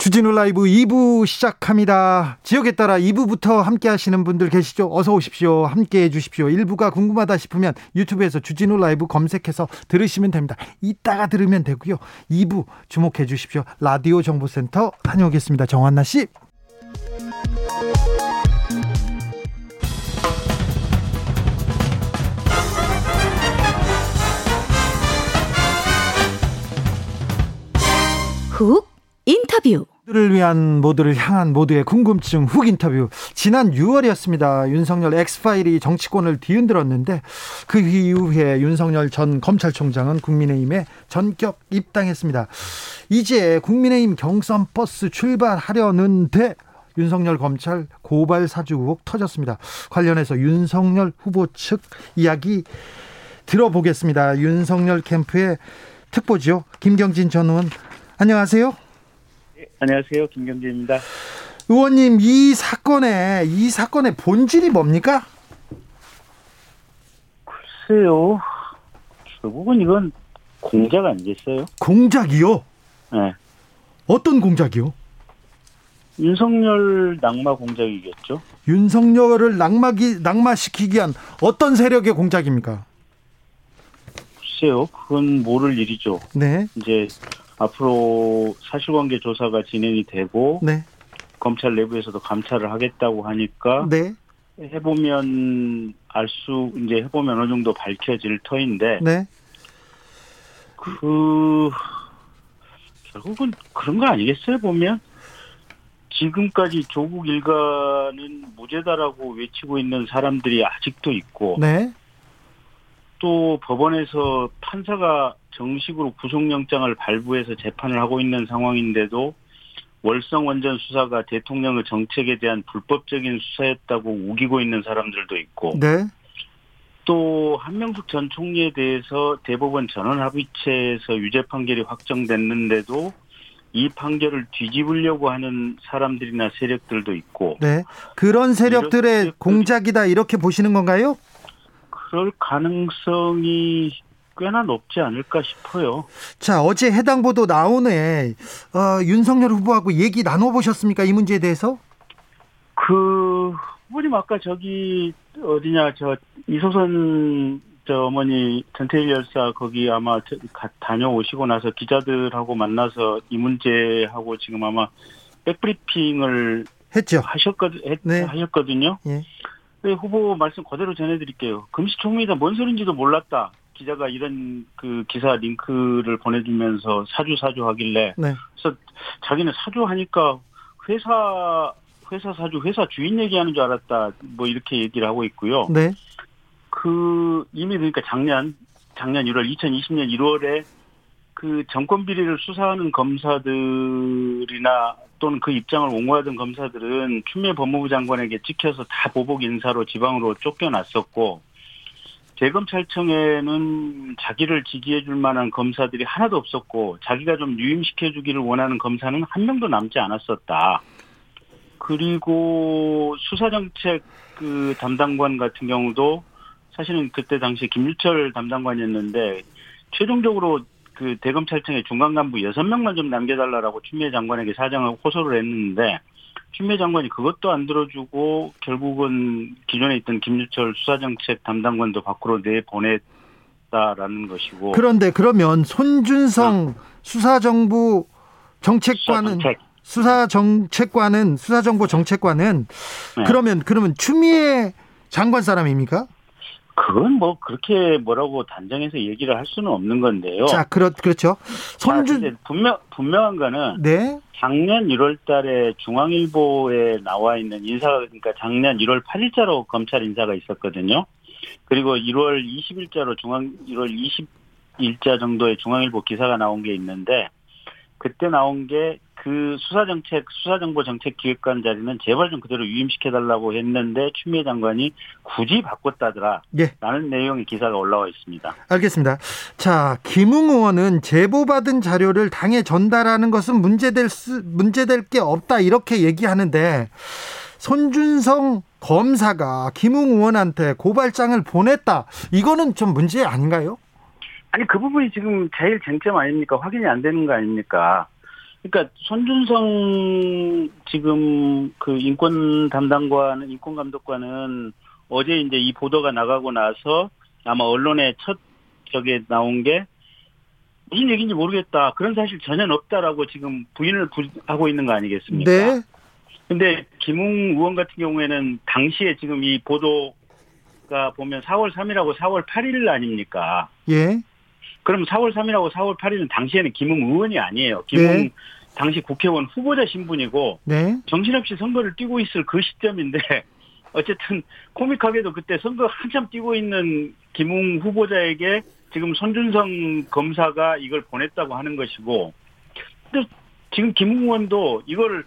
주진우 라이브 2부 시작합니다. 지역에 따라 2부부터 함께 하시는 분들 계시죠? 어서 오십시오. 함께 해 주십시오. 1부가 궁금하다 싶으면 유튜브에서 주진우 라이브 검색해서 들으시면 됩니다. 이따가 들으면 되고요. 2부 주목해 주십시오. 라디오 정보센터 다녀오겠습니다. 정한나 씨. 훅 인터뷰 모두를 위한 모두를 향한 모두의 궁금증 훅 인터뷰 지난 6월이었습니다. 윤석열 엑스파일이 정치권을 뒤흔들었는데 그 이후에 윤석열 전 검찰총장은 국민의힘에 전격 입당했습니다. 이제 국민의힘 경선 버스 출발하려는데 윤석열 검찰 고발 사주 의혹 터졌습니다. 관련해서 윤석열 후보 측 이야기 들어보겠습니다. 윤석열 캠프의 특보죠. 김경진 전 의원 안녕하세요. 안녕하세요. 김경진입니다. 의원님 이 사건의 이 사건의 본질이 뭡니까? 글쎄요. 결국은 이건 공작 아니겠어요? 공작이요? 네. 어떤 공작이요? 윤석열 낙마 공작이겠죠. 윤석열을 낙마기 낙마시키기 위한 어떤 세력의 공작입니까? 글쎄요. 그건 모를 일이죠. 네. 이제 앞으로 사실관계 조사가 진행이 되고 네. 검찰 내부에서도 감찰을 하겠다고 하니까 네. 해보면 알 수 이제 해보면 어느 정도 밝혀질 터인데 네. 그 결국은 그런 거 아니겠어요 보면 지금까지 조국 일가는 무죄다라고 외치고 있는 사람들이 아직도 있고 네. 또 법원에서 판사가 정식으로 구속영장을 발부해서 재판을 하고 있는 상황인데도 월성 원전 수사가 대통령의 정책에 대한 불법적인 수사였다고 우기고 있는 사람들도 있고 네. 또 한명숙 전 총리에 대해서 대법원 전원 합의체에서 유죄 판결이 확정됐는데도 이 판결을 뒤집으려고 하는 사람들이나 세력들도 있고 네. 그런 세력들의 이런 공작이다 이렇게 보시는 건가요? 그럴 가능성이 꽤나 높지 않을까 싶어요. 자, 어제 해당 보도 나오네. 어, 윤석열 후보하고 얘기 나눠 보셨습니까? 이 문제에 대해서? 그 후보님 아까 저기 어디냐 저 이소선 저 어머니 전태일 열사 거기 아마 다녀오시고 나서 기자들하고 만나서 이 문제하고 지금 아마 백브리핑을 했죠. 하셨거든 했- 네. 하셨거든요. 예. 네, 후보 말씀 그대로 전해드릴게요. 금시총리다 뭔 소린지도 몰랐다. 기자가 이런 그 기사 링크를 보내주면서 사주 사주 하길래 네. 그래서 자기는 사주 하니까 회사 회사 사주 회사 주인 얘기하는 줄 알았다. 뭐 이렇게 얘기를 하고 있고요. 네. 그 이미 그러니까 작년 작년 1월 2020년 1월에 그 정권 비리를 수사하는 검사들이나 또는 그 입장을 옹호하던 검사들은 추미애 법무부 장관에게 찍혀서 다 보복 인사로 지방으로 쫓겨났었고 대검찰청에는 자기를 지지해 줄 만한 검사들이 하나도 없었고 자기가 좀 유임시켜 주기를 원하는 검사는 한 명도 남지 않았었다. 그리고 수사정책 그 담당관 같은 경우도 사실은 그때 당시 김유철 담당관이었는데 최종적으로 그 대검찰청의 중간 간부 여섯 명만 좀 남겨달라라고 추미애 장관에게 사정을 호소를 했는데 추미애 장관이 그것도 안 들어주고 결국은 기존에 있던 김유철 수사정책 담당관도 밖으로 내보냈다라는 것이고 그런데 그러면 손준성 수사정부 정책관은 수사정책 수사 정책관은 수사정보 정책관은 네. 그러면 그러면 추미애 장관 사람입니까? 그건 뭐 그렇게 뭐라고 단정해서 얘기를 할 수는 없는 건데요. 자, 그렇 그렇죠. 자, 손준 분명 분명한 거는 네. 작년 1월 달에 중앙일보에 나와 있는 인사가 그러니까 작년 1월 8일자로 검찰 인사가 있었거든요. 그리고 1월 20일자로 중앙 1월 20일자 정도의 중앙일보 기사가 나온 게 있는데 그때 나온 게 그 수사정책, 수사정보정책기획관 자리는 제발 좀 그대로 위임시켜달라고 했는데 추미애 장관이 굳이 바꿨다더라. 예. 라는 내용의 기사가 올라와 있습니다. 알겠습니다. 자, 김웅 의원은 제보받은 자료를 당에 전달하는 것은 문제될 수, 문제될 게 없다 이렇게 얘기하는데 손준성 검사가 김웅 의원한테 고발장을 보냈다. 이거는 좀 문제 아닌가요? 아니 그 부분이 지금 제일 쟁점 아닙니까? 확인이 안 되는 거 아닙니까? 그러니까 손준성 지금 그 인권 담당관, 인권 감독관은 어제 이제 이 보도가 나가고 나서 아마 언론에 첫 저게 나온 게 무슨 얘기인지 모르겠다. 그런 사실 전혀 없다라고 지금 부인을 하고 있는 거 아니겠습니까? 네. 근데 김웅 의원 같은 경우에는 당시에 지금 이 보도가 보면 4월 3일하고 4월 8일 아닙니까? 예. 그럼 4월 3일하고 4월 8일은 당시에는 김웅 의원이 아니에요. 김웅 네. 당시 국회의원 후보자 신분이고 네. 정신없이 선거를 뛰고 있을 그 시점인데 어쨌든 코믹하게도 그때 선거 한참 뛰고 있는 김웅 후보자에게 지금 손준성 검사가 이걸 보냈다고 하는 것이고 근데 지금 김웅 의원도 이거를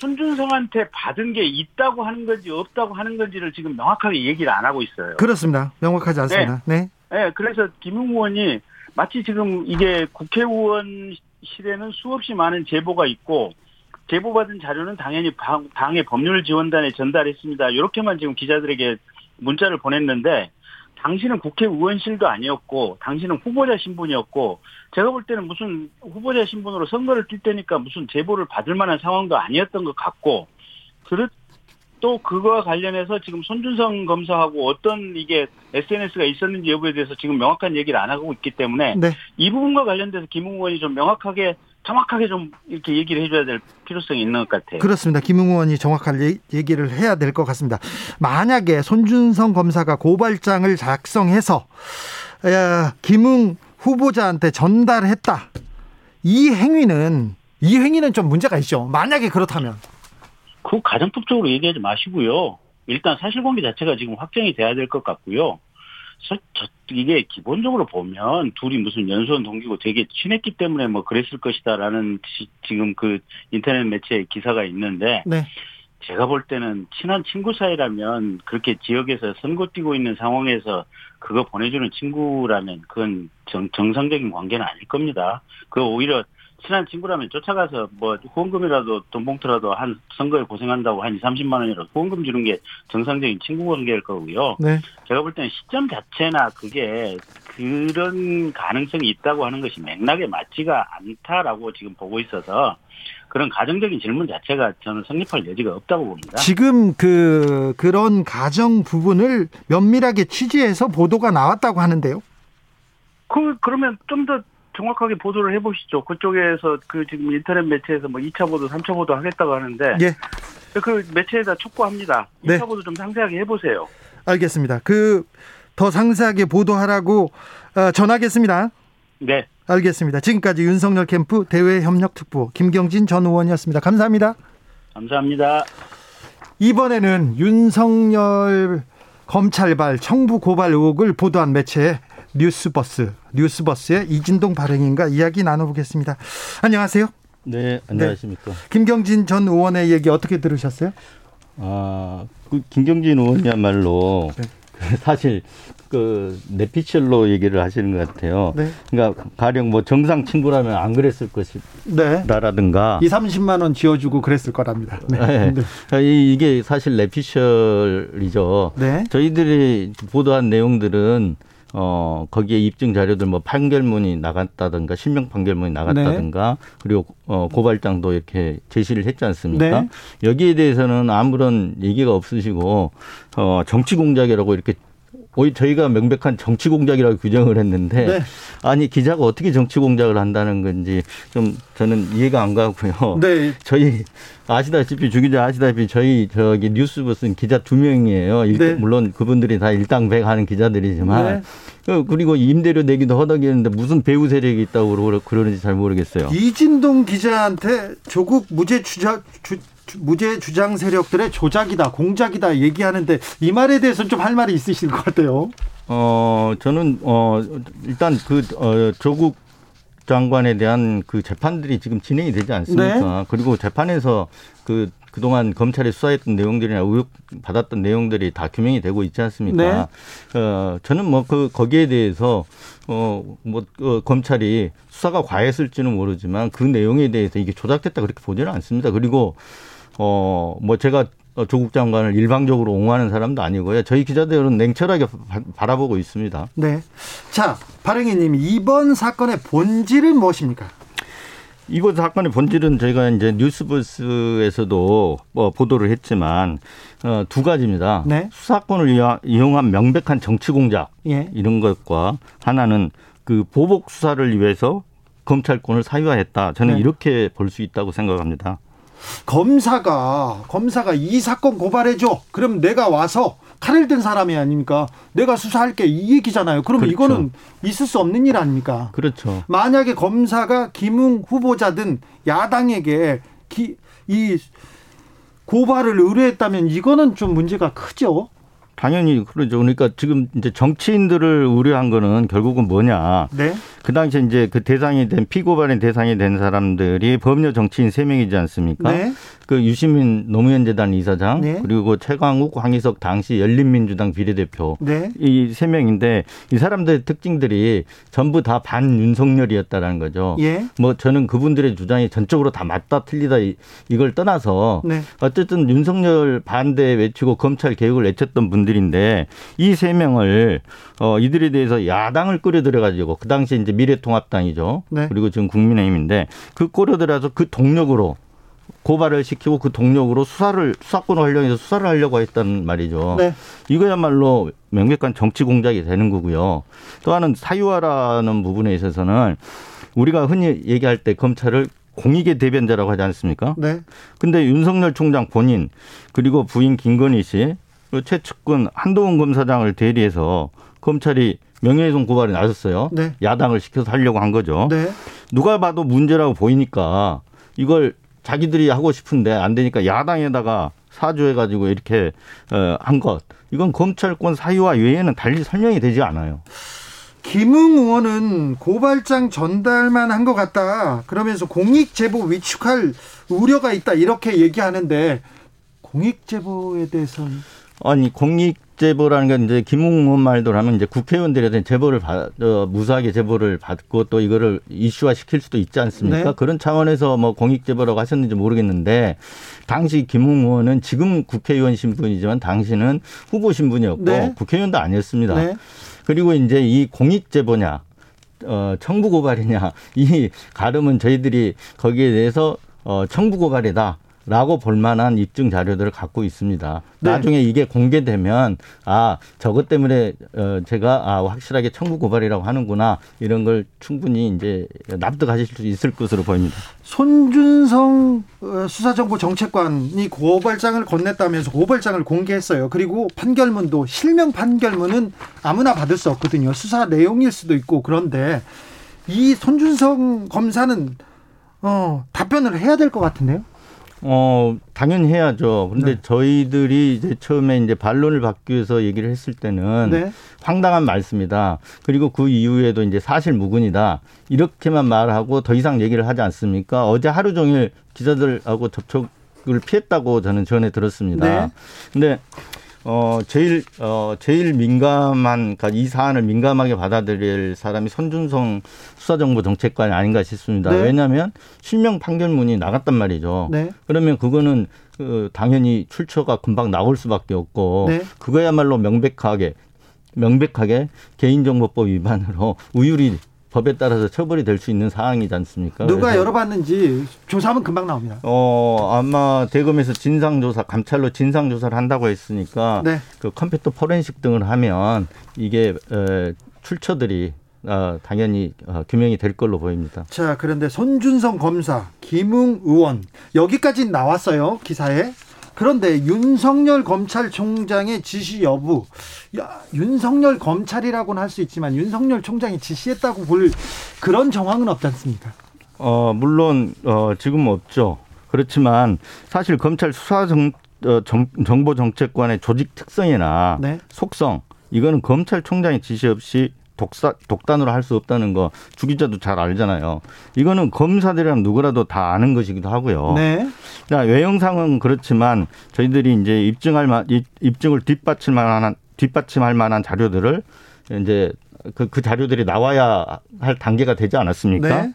손준성한테 받은 게 있다고 하는 건지 없다고 하는 건지를 지금 명확하게 얘기를 안 하고 있어요. 그렇습니다. 명확하지 않습니다. 네. 네, 그래서 김웅 의원이 마치 지금 이게 국회의원실에는 수없이 많은 제보가 있고 제보받은 자료는 당연히 방- 당의 법률 지원단에 전달했습니다. 이렇게만 지금 기자들에게 문자를 보냈는데 당신은 국회의원실도 아니었고 당신은 후보자 신분이었고 제가 볼 때는 무슨 후보자 신분으로 선거를 뛸 때니까 무슨 제보를 받을 만한 상황도 아니었던 것 같고 그렇 또 그거와 관련해서 지금 손준성 검사하고 어떤 이게 SNS가 있었는지 여부에 대해서 지금 명확한 얘기를 안 하고 있기 때문에 네. 이 부분과 관련돼서 김웅 의원이 좀 명확하게 정확하게 좀 이렇게 얘기를 해줘야 될 필요성이 있는 것 같아요. 그렇습니다. 김웅 의원이 정확한 얘- 얘기를 해야 될 것 같습니다. 만약에 손준성 검사가 고발장을 작성해서 야, 김웅 후보자한테 전달했다. 이 행위는 이 행위는 좀 문제가 있죠. 만약에 그렇다면 그 가정법적으로 얘기하지 마시고요. 일단 사실관계 자체가 지금 확정이 돼야 될 것 같고요. 이게 기본적으로 보면 둘이 무슨 연수원 동기고 되게 친했기 때문에 뭐 그랬을 것이다라는 지- 지금 그 인터넷 매체에 기사가 있는데 네. 제가 볼 때는 친한 친구 사이라면 그렇게 지역에서 선거 뛰고 있는 상황에서 그거 보내주는 친구라면 그건 정, 정상적인 관계는 아닐 겁니다. 그 오히려 친한 친구라면 쫓아가서 뭐 후원금이라도 돈 봉투라도 한 선거에 고생한다고 한 2, 30만 원이라도 후원금 주는 게 정상적인 친구 관계일 거고요. 네. 제가 볼 때는 시점 자체나 그게 그런 가능성이 있다고 하는 것이 맥락에 맞지가 않다라고 지금 보고 있어서 그런 가정적인 질문 자체가 저는 성립할 여지가 없다고 봅니다. 지금 그 그런 가정 부분을 면밀하게 취재해서 보도가 나왔다고 하는데요. 그 그러면 좀 더 정확하게 보도를 해보시죠. 그쪽에서 그 지금 인터넷 매체에서 뭐 2차 보도, 3차 보도 하겠다고 하는데 예. 그 매체에다 촉구합니다. 2차 네. 보도 좀 상세하게 해보세요. 알겠습니다. 그 더 상세하게 보도하라고 어, 전하겠습니다. 네, 알겠습니다. 지금까지 윤석열 캠프 대외협력특보 김경진 전 의원이었습니다. 감사합니다. 감사합니다. 이번에는 윤석열 검찰발 청부 고발 의혹을 보도한 매체 뉴스버스 뉴스버스의 이진동 발행인과 이야기 나눠보겠습니다. 안녕하세요. 네, 안녕하십니까. 김경진 전 의원의 얘기 어떻게 들으셨어요? 아, 그 김경진 의원이야말로 네. 사실 그 내피셜로 얘기를 하시는 것 같아요. 네. 그러니까 가령 뭐 정상 친구라면 안 그랬을 네. 것이다라든가. 2, 30만 원 지어 주고 그랬을 거랍니다. 네. 네. 이- 이게 사실 내피셜이죠. 네. 저희들이 보도한 내용들은 어 거기에 입증 자료들 뭐 판결문이 나갔다든가 실명 판결문이 나갔다든가 그리고 어 고발장도 이렇게 제시를 했지 않습니까? 네. 여기에 대해서는 아무런 얘기가 없으시고 어 정치 공작이라고 이렇게 오히 저희가 명백한 정치 공작이라고 규정을 했는데 네. 아니 기자가 어떻게 정치 공작을 한다는 건지 좀 저는 이해가 안 가고요. 네. 저희 아시다시피 주 기자 아시다시피 저희 저기 뉴스버스는 기자 두 명이에요. 일- 네. 물론 그분들이 다 일당백 하는 기자들이지만 네. 그- 그리고 임대료 내기도 허덕이는데 무슨 배우 세력이 있다고 그러- 그러는지 잘 모르겠어요. 이진동 기자한테 조국 무죄 주장 주, 주- 무죄 주장 세력들의 조작이다, 공작이다 얘기하는데 이 말에 대해서는 좀할 말이 있으실 것 같아요. 어 저는 어 일단 그 어, 조국 장관에 대한 그 재판들이 지금 진행이 되지 않습니까? 네. 그리고 재판에서 그 그동안 검찰이 수사했던 내용들이나 의혹 받았던 내용들이 다 규명이 되고 있지 않습니까? 어, 저는 뭐 그 거기에 대해서 어뭐 어, 검찰이 수사가 과했을지는 모르지만 그 내용에 대해서 이게 조작됐다 그렇게 보지는 않습니다. 그리고 어 뭐 제가 어, 조국 장관을 일방적으로 옹호하는 사람도 아니고요. 저희 기자들은 냉철하게 바, 바라보고 있습니다. 네. 자, 발행이님 이번 사건의 본질은 무엇입니까? 이번 사건의 본질은 저희가 이제 뉴스부스에서도 뭐 보도를 했지만 어, 두 가지입니다. 네. 수사권을 이용- 이용한 명백한 정치 공작 예. 이런 것과 하나는 그 보복 수사를 위해서 검찰권을 사유화했다. 저는 네. 이렇게 볼 수 있다고 생각합니다. 검사가 검사가 이 사건 고발해 줘. 그럼 내가 와서 칼을 든 사람이 아닙니까? 내가 수사할게 이 얘기잖아요. 그러면 그렇죠. 이거는 있을 수 없는 일 아닙니까? 그렇죠. 만약에 검사가 김웅 후보자든 야당에게 기, 이 고발을 의뢰했다면 이거는 좀 문제가 크죠. 당연히 그러죠. 그러니까 지금 이제 정치인들을 우려한 거는 결국은 뭐냐. 네. 그 당시에 이제 그 대상이 된 피고발의 대상이 된 사람들이 법률 정치인 세명이지 않습니까? 네. 그 유시민 노무현 재단 이사장 네. 그리고 최광욱 황희석 당시 열린민주당 비례대표 네. 이세 명인데 이 사람들의 특징들이 전부 다 반윤석열이었다라는 거죠. 예. 뭐 저는 그분들의 주장이 전적으로 다 맞다 틀리다 이- 이걸 떠나서 네. 어쨌든 윤석열 반대 외치고 검찰 개혁을 외쳤던 분들인데 이 세 명을 어 이들에 대해서 야당을 끌어들여 가지고 그 당시 이제 미래통합당이죠. 네. 그리고 지금 국민의힘인데 그 끌어들여서 그 동력으로 고발을 시키고 그 동력으로 수사를 수사권을 활용해서 수사를 하려고 했단 말이죠. 네. 이거야말로 명백한 정치 공작이 되는 거고요. 또 하나는 사유화라는 부분에 있어서는 우리가 흔히 얘기할 때 검찰을 공익의 대변자라고 하지 않습니까? 네. 근데 윤석열 총장 본인 그리고 부인 김건희 씨 최측근 한동훈 검사장을 대리해서 검찰이 명예훼손 고발에 나섰어요. 네. 야당을 시켜서 하려고 한 거죠. 네. 누가 봐도 문제라고 보이니까 이걸 자기들이 하고 싶은데 안 되니까 야당에다가 사주해가지고 이렇게 어, 한 것. 이건 검찰권 사유화 외에는 달리 설명이 되지 않아요. 김웅 의원은 고발장 전달만 한 것 같다. 그러면서 공익 제보 위축할 우려가 있다. 이렇게 얘기하는데 공익 제보에 대해서는 아니 공익 제보라는 건 이제 김웅 의원 말대로 하면 이제 국회의원들에 대한 제보를 받, 어, 무수하게 제보를 받고 또 이거를 이슈화 시킬 수도 있지 않습니까? 네. 그런 차원에서 뭐 공익 제보라고 하셨는지 모르겠는데 당시 김웅 의원은 지금 국회의원 신분이지만 당시는 후보 신분이었고 네. 국회의원도 아니었습니다. 네. 그리고 이제 이 공익 제보냐, 어, 청부 고발이냐, 이 가름은 저희들이 거기에 대해서 어, 청부 고발이다. 라고 볼 만한 입증 자료들을 갖고 있습니다. 네. 나중에 이게 공개되면 아 저것 때문에 어 제가 아 확실하게 청구 고발이라고 하는구나 이런 걸 충분히 이제 납득하실 수 있을 것으로 보입니다. 손준성 어, 수사정보 정책관이 고발장을 건넸다면서 고발장을 공개했어요. 그리고 판결문도 실명 판결문은 아무나 받을 수 없거든요. 수사 내용일 수도 있고 그런데 이 손준성 검사는 어, 답변을 해야 될 것 같은데요. 어, 당연히 해야죠. 근데 네. 저희들이 이제 처음에 이제 반론을 받기 위해서 얘기를 했을 때는 네. 황당한 말씀이다. 그리고 그 이후에도 이제 사실 무근이다. 이렇게만 말하고 더 이상 얘기를 하지 않습니까? 어제 하루 종일 기자들하고 접촉을 피했다고 저는 전해 들었습니다. 네. 근데 어 제일 어 제일 민감한 그러니까 이 사안을 민감하게 받아들일 사람이 손준성 수사정보 정책관이 아닌가 싶습니다. 네. 왜냐하면 실명 판결문이 나갔단 말이죠. 네. 그러면 그거는 그 당연히 출처가 금방 나올 수밖에 없고 네. 그거야말로 명백하게 명백하게 개인정보법 위반으로 우유리 법에 따라서 처벌이 될 수 있는 사항이지 않습니까? 누가 열어봤는지 조사하면 금방 나옵니다. 어 아마 대검에서 진상 조사 감찰로 진상 조사를 한다고 했으니까 네. 그 컴퓨터 포렌식 등을 하면 이게 에, 출처들이 어, 당연히 어, 규명이 될 걸로 보입니다. 자, 그런데 손준성 검사, 김웅 의원 여기까지 나왔어요 기사에. 그런데 윤석열 검찰총장의 지시 여부, 야, 윤석열 검찰이라고는 할 수 있지만 윤석열 총장이 지시했다고 볼 그런 정황은 없지 않습니까? 어, 물론, 어, 지금 없죠. 그렇지만 사실 검찰 수사 정, 어, 정, 정보정책관의 조직 특성이나 네. 속성, 이거는 검찰총장의 지시 없이 독사, 독단으로 할 수 없다는 거 주기자도 잘 알잖아요. 이거는 검사들이랑 누구라도 다 아는 것이기도 하고요. 네. 자, 외형상은 그렇지만 저희들이 이제 입증할 만, 입증을 뒷받칠 만한, 뒷받침할 만한 자료들을 이제 그, 그 자료들이 나와야 할 단계가 되지 않았습니까? 네.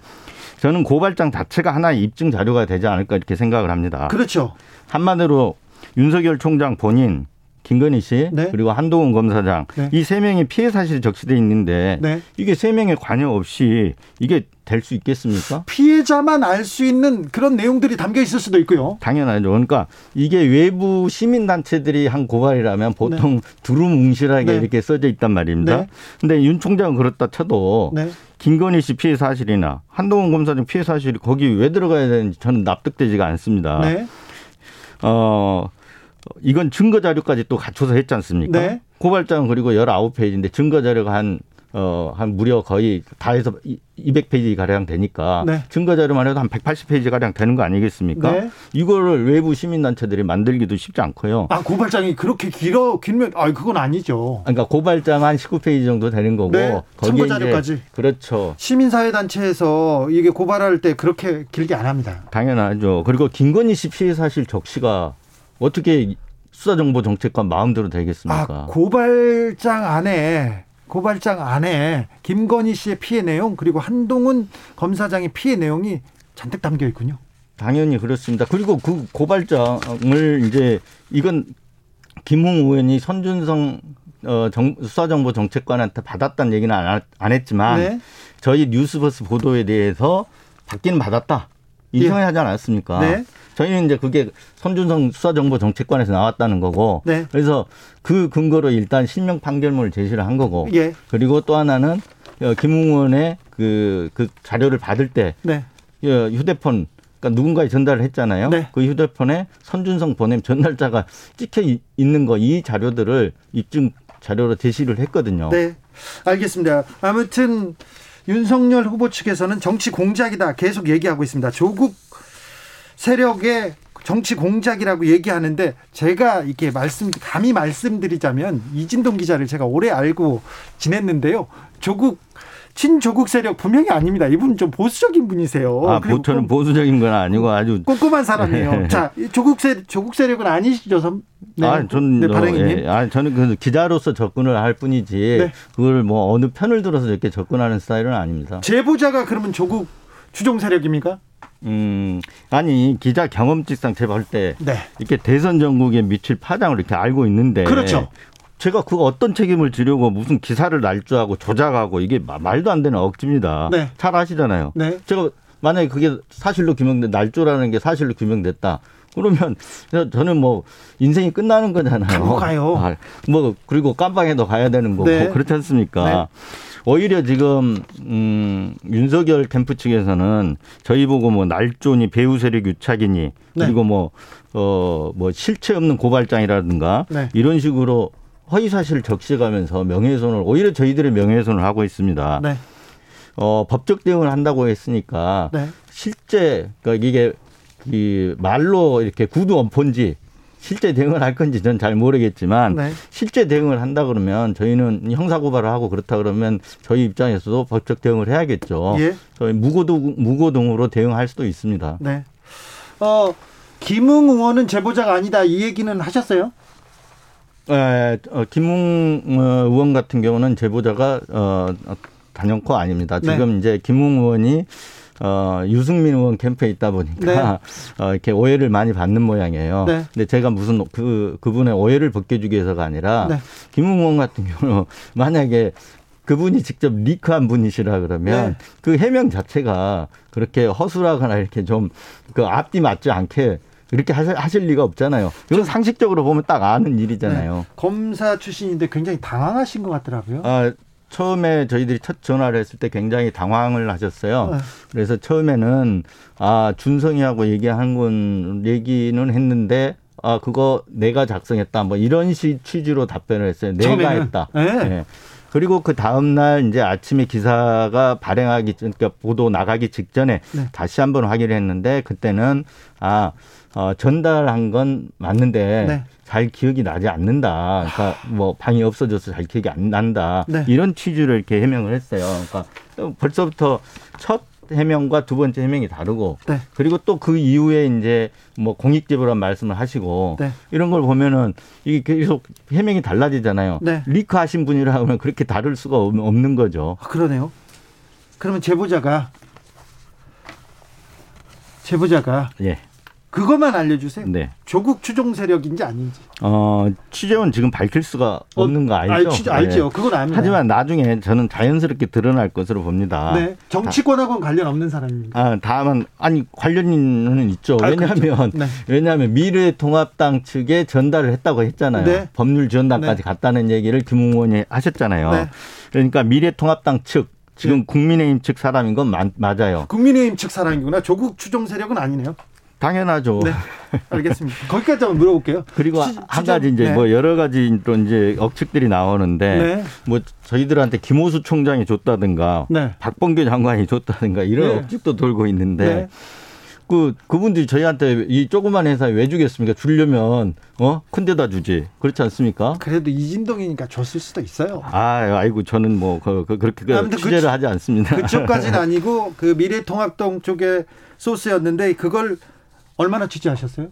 저는 고발장 자체가 하나의 입증 자료가 되지 않을까 이렇게 생각을 합니다. 그렇죠. 한마디로 윤석열 총장 본인, 김건희 씨, 네. 그리고 한동훈 검사장 네. 이세 명이 피해 사실이 적시돼 있는데 네. 이게 세 명의 관여 없이 이게 될 수 있겠습니까? 피해자만 알 수 있는 그런 내용들이 담겨 있을 수도 있고요. 당연하죠. 그러니까 이게 외부 시민 단체들이 한 고발이라면 보통 두루뭉실하게 네. 이렇게 써져 있단 말입니다. 네. 근데 윤 총장은 그렇다 쳐도 네. 김건희 씨 피해 사실이나 한동훈 검사장 피해 사실이 거기 왜 들어가야 되는지 저는 납득되지가 않습니다. 네. 어, 이건 증거 자료까지 또 갖춰서 했지 않습니까? 네. 고발장은 그리고 19페이지인데 증거 자료가 한 어, 한 무려 거의 다 해서 200페이지 가량 되니까 네. 증거 자료만 해도 한 180페이지 가량 되는 거 아니겠습니까? 네. 이거를 외부 시민 단체들이 만들기도 쉽지 않고요. 아 고발장이 그렇게 길어 길면 아 그건 아니죠. 그러니까 고발장 한 19페이지 정도 되는 거고 네. 거기에 참고 자료까지. 이제 그렇죠. 시민 사회 단체에서 이게 고발할 때 그렇게 길게 안 합니다. 당연하죠. 그리고 김건희 씨 피해 사실 적시가 어떻게 수사정보정책관 마음대로 되겠습니까? 아 고발장 안에 고발장 안에 김건희 씨의 피해 내용 그리고 한동훈 검사장의 피해 내용이 잔뜩 담겨 있군요. 당연히 그렇습니다. 그리고 그 고발장을 이제 이건 김웅 의원이 선준성 어, 정, 수사정보정책관한테 받았다는 얘기는 안, 하- 안 했지만 네. 저희 뉴스버스 보도에 대해서 받기는 받았다. 이상하지 하지 않았습니까? 네. 저희는 이제 그게 선준성 수사정보정책관에서 나왔다는 거고 네. 그래서 그 근거로 일단 실명 판결문을 제시를 한 거고 예. 그리고 또 하나는 어, 김웅 의원의 그, 그 자료를 받을 때 네. 예, 휴대폰 그러니까 누군가에 전달을 했잖아요. 네. 그 휴대폰에 선준성 보냄 전달자가 찍혀 이- 있는 거 이 자료들을 입증 자료로 제시를 했거든요. 네. 알겠습니다. 아무튼 윤석열 후보 측에서는 정치 공작이다 계속 얘기하고 있습니다. 조국 세력의 정치 공작이라고 얘기하는데 제가 이렇게 말씀 감히 말씀드리자면 이진동 기자를 제가 오래 알고 지냈는데요. 조국 친조국 세력 분명히 아닙니다. 이분 좀 보수적인 분이세요. 아, 그리고 보, 저는 꼼- 보수적인 건 아니고 아주 꼼꼼한 사람이에요. 자, 이 조국 세 조국 세력은 아니시죠, 선? 네, 아, 저는 네, 어. 예, 아, 저는 그 기자로서 접근을 할 뿐이지 네. 그걸 뭐 어느 편을 들어서 이렇게 접근하는 스타일은 아닙니다. 제보자가 그러면 조국 추종 세력입니까? 음, 아니 기자 경험칙상 제가 볼때 네. 이렇게 대선 전국에 미칠 파장을 이렇게 알고 있는데 그렇죠. 제가 그 어떤 책임을 지려고 무슨 기사를 날조하고 조작하고 이게 마- 말도 안 되는 억지입니다. 네. 잘 아시잖아요. 네. 제가 만약에 그게 사실로 규명된 날조라는 게 사실로 규명됐다. 그러면 저는 뭐 인생이 끝나는 거잖아요. 가요. 아, 뭐 그리고 깜방에도 가야 되는 거고 네. 그렇지 않습니까? 네. 오히려 지금 음 윤석열 캠프 측에서는 저희 보고 뭐 날조니 배후 세력 유착이니 네. 그리고 뭐 어 뭐 실체 없는 고발장이라든가 네. 이런 식으로 허위 사실을 적시가면서 명예훼손을 오히려 저희들의 명예훼손을 하고 있습니다. 네. 어 법적 대응을 한다고 했으니까 네. 실제 그러니까 이게 이 말로 이렇게 구두 원폰지 실제 대응을 할 건지 전 잘 모르겠지만 네. 실제 대응을 한다 그러면 저희는 형사 고발을 하고 그렇다 그러면 저희 입장에서도 법적 대응을 해야겠죠. 예. 저희 무고등 무고등으로 대응할 수도 있습니다. 네. 어, 김웅 의원은 제보자가 아니다. 이 얘기는 하셨어요? 에, 어, 김웅 어, 의원 같은 경우는 제보자가 어, 어, 단연코 아닙니다. 네. 지금 이제 김웅 의원이 어, 유승민 의원 캠프에 있다 보니까 어, 이렇게 오해를 많이 받는 모양이에요. 네. 근데 제가 무슨 그 그분의 오해를 벗겨주기 위해서가 아니라 네. 김웅 의원 같은 경우 만약에 그분이 직접 리크한 분이시라 그러면 네. 그 해명 자체가 그렇게 허술하거나 이렇게 좀 그 앞뒤 맞지 않게 이렇게 하실, 하실 리가 없잖아요. 이건 상식적으로 보면 딱 아는 일이잖아요. 네. 검사 출신인데 굉장히 당황하신 것 같더라고요. 아, 처음에 저희들이 첫 전화를 했을 때 굉장히 당황을 하셨어요. 네. 그래서 처음에는 아 준성이하고 얘기한 건 얘기는 했는데 아 그거 내가 작성했다 뭐 이런 시 취지로 답변을 했어요. 내가 처음에는? 했다. 네. 네. 그리고 그 다음 날 이제 아침에 기사가 발행하기 그러니까 보도 나가기 직전에 네. 다시 한번 확인을 했는데 그때는 아 어, 전달한 건 맞는데 네. 잘 기억이 나지 않는다. 그러니까 뭐 방이 없어져서 잘 기억이 안 난다. 네. 이런 취지로 이렇게 해명을 했어요. 그러니까 벌써부터 첫 해명과 두 번째 해명이 다르고 네. 그리고 또 그 이후에 이제 뭐 공익제보란 말씀을 하시고 네. 이런 걸 보면은 이게 계속 해명이 달라지잖아요. 네. 리크하신 분이라 하면 그렇게 다를 수가 없- 없는 거죠. 아, 그러네요. 그러면 제보자가 제보자가 예. 그것만 알려주세요. 네. 조국 추종 세력인지 아닌지. 어, 취재원 지금 밝힐 수가 없는 거 알죠? 알, 취- 알죠. 예. 그건 압니다. 하지만 나중에 저는 자연스럽게 드러날 것으로 봅니다. 네. 정치권하고는 관련 없는 사람입니다. 아, 다만 아니 관련은 있죠. 아, 왜냐하면 그렇죠. 네. 왜냐하면 미래통합당 측에 전달을 했다고 했잖아요. 네. 법률 지원단까지 네. 갔다는 얘기를 김웅 의원이 하셨잖아요. 네. 그러니까 미래통합당 측 지금 국민의힘 측 사람인 건 마- 맞아요. 국민의힘 측 사람이구나. 조국 추종 세력은 아니네요. 당연하죠. 네. 알겠습니다. 거기까지 한번 물어볼게요. 그리고 추- 한 가지 이제 네. 뭐 여러 가지로 이제 억측들이 나오는데 네. 뭐 저희들한테 김호수 총장이 줬다든가 네. 박범계 장관이 줬다든가 이런 네. 억측도 돌고 있는데 네. 그 그분들이 저희한테 이 조그만 회사에 왜 주겠습니까? 주려면 어 큰데다 주지 그렇지 않습니까? 그래도 이진동이니까 줬을 수도 있어요. 아, 아이고 저는 뭐 그, 그, 그렇게 그그 취재를 쪽- 하지 않습니다. 그쪽까지는 아니고 그 미래통합당 쪽의 소스였는데 그걸 얼마나 취재하셨어요?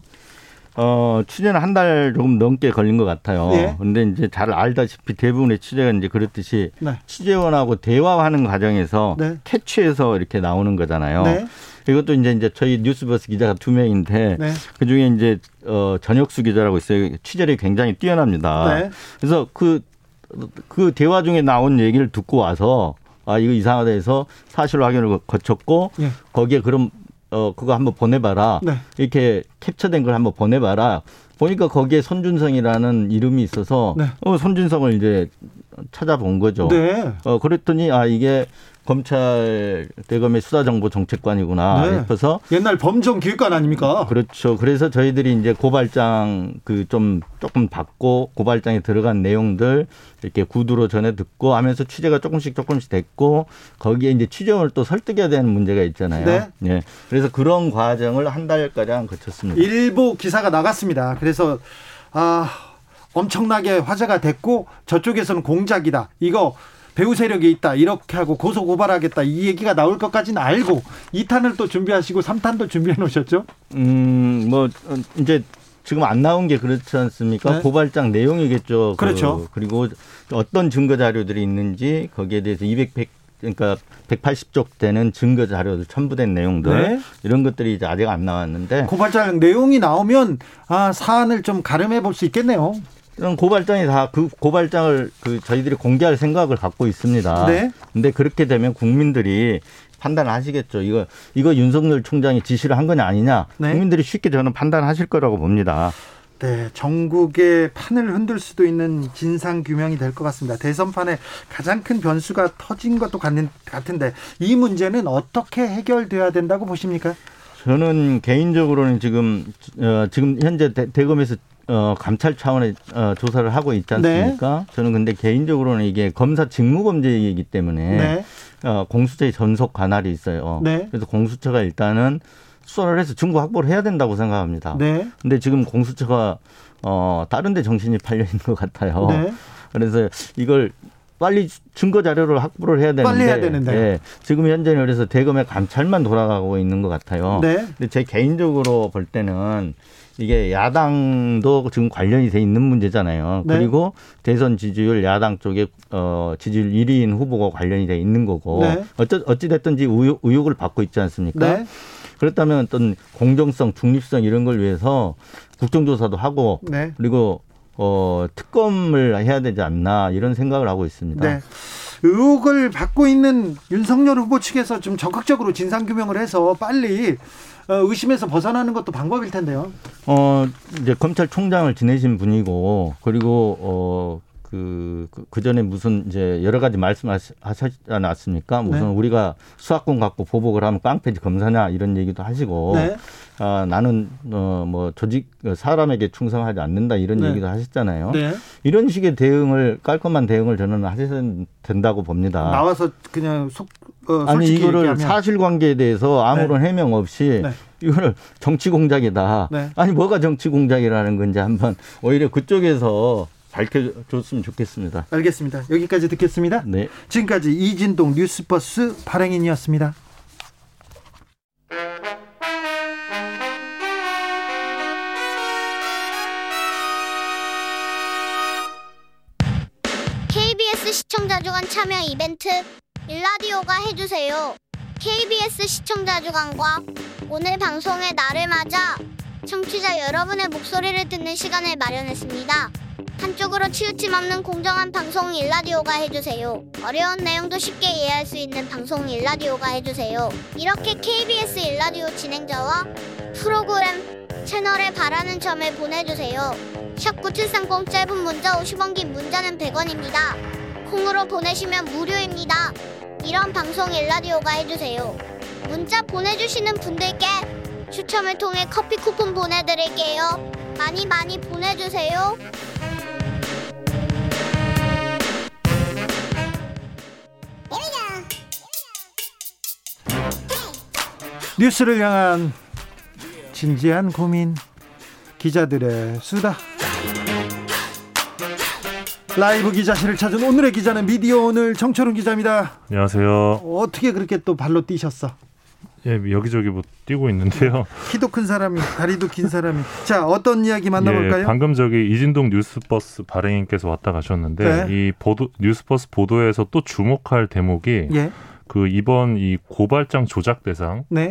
어, 취재는 한 달 조금 넘게 걸린 것 같아요. 네. 근데 이제 잘 알다시피 대부분의 취재가 이제 그렇듯이 네. 취재원하고 대화하는 과정에서 네. 캐치해서 이렇게 나오는 거잖아요. 네. 이것도 이제 이제 저희 뉴스버스 기자가 두 명인데 네. 그 중에 이제 어 전혁수 기자라고 있어요. 취재력이 굉장히 뛰어납니다. 네. 그래서 그, 그 대화 중에 나온 얘기를 듣고 와서 아, 이거 이상하다 해서 사실 확인을 거쳤고 예. 거기에 그럼 어, 그거 한번 보내봐라. 네. 이렇게 캡처된 걸 한번 보내봐라. 보니까 거기에 손준성이라는 이름이 있어서 네. 어, 손준성을 이제 찾아본 거죠. 네. 어, 그랬더니 아, 이게 검찰 대검의 수사정보 정책관이구나 네. 싶어서 옛날 범정 기획관 아닙니까? 그렇죠. 그래서 저희들이 이제 고발장 그 좀 조금 받고 고발장에 들어간 내용들 이렇게 구두로 전해 듣고 하면서 취재가 조금씩 조금씩 됐고 거기에 이제 취재원을 또 설득해야 되는 문제가 있잖아요. 네. 예. 그래서 그런 과정을 한 달가량 거쳤습니다. 일부 기사가 나갔습니다. 그래서 아 엄청나게 화제가 됐고 저쪽에서는 공작이다. 이거 배우 세력이 있다. 이렇게 하고 고소 고발하겠다. 이 얘기가 나올 것까지는 알고 2탄을 또 준비하시고 3탄도 준비해 놓으셨죠? 음, 뭐 어, 이제 지금 안 나온 게 그렇지 않습니까? 네. 고발장 내용이겠죠. 그, 그렇죠. 그 리고 어떤 증거 자료들이 있는지 거기에 대해서 200, 100, 그러니까 180쪽 되는 증거 자료들 첨부된 내용들 네. 이런 것들이 이제 아직 안 나왔는데 고발장 내용이 나오면 아 사안을 좀 가름해 볼 수 있겠네요. 이런 고발장이 다 그 고발장을 그 저희들이 공개할 생각을 갖고 있습니다. 네. 근데 그렇게 되면 국민들이 판단을 하시겠죠. 이거 이거 윤석열 총장이 지시를 한 거냐 아니냐. 네. 국민들이 쉽게 저는 판단하실 거라고 봅니다. 네, 전국의 판을 흔들 수도 있는 진상 규명이 될 것 같습니다. 대선판에 가장 큰 변수가 터진 것도 같은데 이 문제는 어떻게 해결돼야 된다고 보십니까? 저는 개인적으로는 지금 어, 지금 현재 대, 대검에서 어, 감찰 차원의 어, 조사를 하고 있지 않습니까? 저는 근데 개인적으로는 이게 검사 직무범죄이기 때문에 네. 어, 공수처의 전속 관할이 있어요. 네. 그래서 공수처가 일단은 수사를 해서 증거 확보를 해야 된다고 생각합니다. 네. 근데 지금 공수처가 어, 다른 데 정신이 팔려 있는 것 같아요. 네. 그래서 이걸 빨리 증거 자료를 확보를 해야 되는데, 빨리 해야 되는데. 예, 지금 현재는 그래서 대검의 감찰만 돌아가고 있는 것 같아요. 네. 근데 제 개인적으로 볼 때는 이게 야당도 지금 관련이 돼 있는 문제잖아요. 네. 그리고 대선 지지율 야당 쪽에 어 지지율 1위인 후보가 관련이 돼 있는 거고 네. 어찌 어찌 됐든지 의혹, 의혹을 받고 있지 않습니까? 네. 그렇다면 어떤 공정성, 중립성 이런 걸 위해서 국정조사도 하고 네. 그리고 어 특검을 해야 되지 않나 이런 생각을 하고 있습니다. 네. 의혹을 받고 있는 윤석열 후보 측에서 좀 적극적으로 진상 규명을 해서 빨리 어, 의심에서 벗어나는 것도 방법일 텐데요. 어 이제 검찰총장을 지내신 분이고 그리고 어 그, 그, 그 전에 무슨 이제 여러 가지 말씀하셨지 않았습니까? 무슨 네. 우리가 수사권 갖고 보복을 하면 깡패지 검사냐 이런 얘기도 하시고, 네. 아, 나는, 어, 뭐 조직, 사람에게 충성하지 않는다 이런 네. 얘기도 하셨잖아요. 네. 이런 식의 대응을, 깔끔한 대응을 저는 하셔야 된다고 봅니다. 나와서 그냥 속 어, 아니 솔직히 이거를 얘기하면. 사실관계에 대해서 아무런 해명 없이 네. 이거를 정치 공작이다. 네. 아니 뭐가 정치 공작이라는 건지 한번 오히려 그쪽에서 밝혀줬으면 좋겠습니다. 알겠습니다. 여기까지 듣겠습니다. 네. 지금까지 이진동 뉴스버스 발행인이었습니다. KBS 시청자 주간 참여 이벤트 일라디오가 해주세요. KBS 시청자 주간과 오늘 방송의 날을 맞아 청취자 여러분의 목소리를 듣는 시간을 마련했습니다. 한쪽으로 치우침 없는 공정한 방송 일라디오가 해주세요. 어려운 내용도 쉽게 이해할 수 있는 방송 일라디오가 해주세요. 이렇게 KBS 일라디오 진행자와 프로그램 채널에 바라는 점을 보내주세요. 샵9730 짧은 문자 50원 긴 문자는 100원입니다. 콩으로 보내시면 무료입니다. 이런 방송 일라디오가 해주세요. 문자 보내주시는 분들께 추첨을 통해 커피 쿠폰 보내드릴게요. 많이 많이 보내주세요. 뉴스를 향한 진지한 고민 기자들의 수다 라이브 기자실을 찾은 오늘의 기자는 미디어 오늘 정철훈 기자입니다. 안녕하세요. 어떻게 그렇게 또 발로 뛰셨어? 예, 여기저기 뭐 뛰고 있는데요. 키도 큰 사람이 다리도 긴 사람이 자 어떤 이야기 만나볼까요? 예, 방금 저기 이진동 뉴스버스 발행인께서 왔다 가셨는데 네. 이 보도 뉴스버스 보도에서 또 주목할 대목이 예, 그 이번 이 고발장 조작 대상에서 네,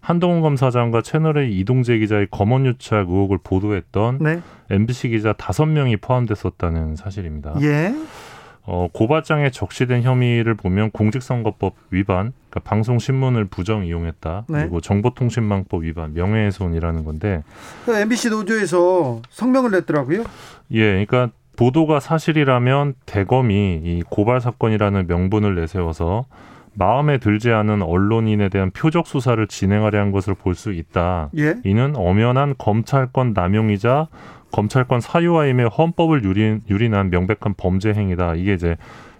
한동훈 검사장과 채널A 이동재 기자의 검언 유착 의혹을 보도했던 네, MBC 기자 다섯 명이 포함됐었다는 사실입니다. 예, 어, 고발장에 적시된 혐의를 보면 공직선거법 위반, 그러니까 방송 신문을 부정 이용했다, 네. 그리고 정보통신망법 위반, 명예훼손이라는 건데, 그 MBC 노조에서 성명을 냈더라고요. 예, 그러니까 보도가 사실이라면 대검이 이 고발 사건이라는 명분을 내세워서 마음에 들지 않은 언론인에 대한 표적 수사를 진행하려 한 것을 볼 수 있다. 예, 이는 엄연한 검찰권 남용이자 검찰권 사유화임의 헌법을 유린, 유린한 명백한 범죄 행위다. 이게 이제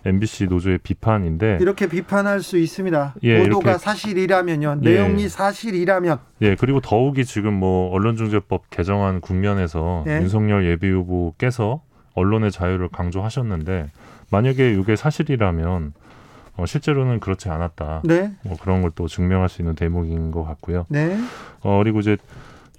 MBC 노조의 비판인데, 이렇게 비판할 수 있습니다. 예, 보도가 이렇게- 사실이라면요, 예. 내용이 사실이라면 예, 그리고 더욱이 지금 뭐 언론중재법 개정안 국면에서 예. 윤석열 예비 후보께서 언론의 자유를 강조하셨는데 만약에 이게 사실이라면 어, 실제로는 그렇지 않았다. 네, 뭐 그런 걸 또 증명할 수 있는 대목인 것 같고요. 네, 어, 그리고 이제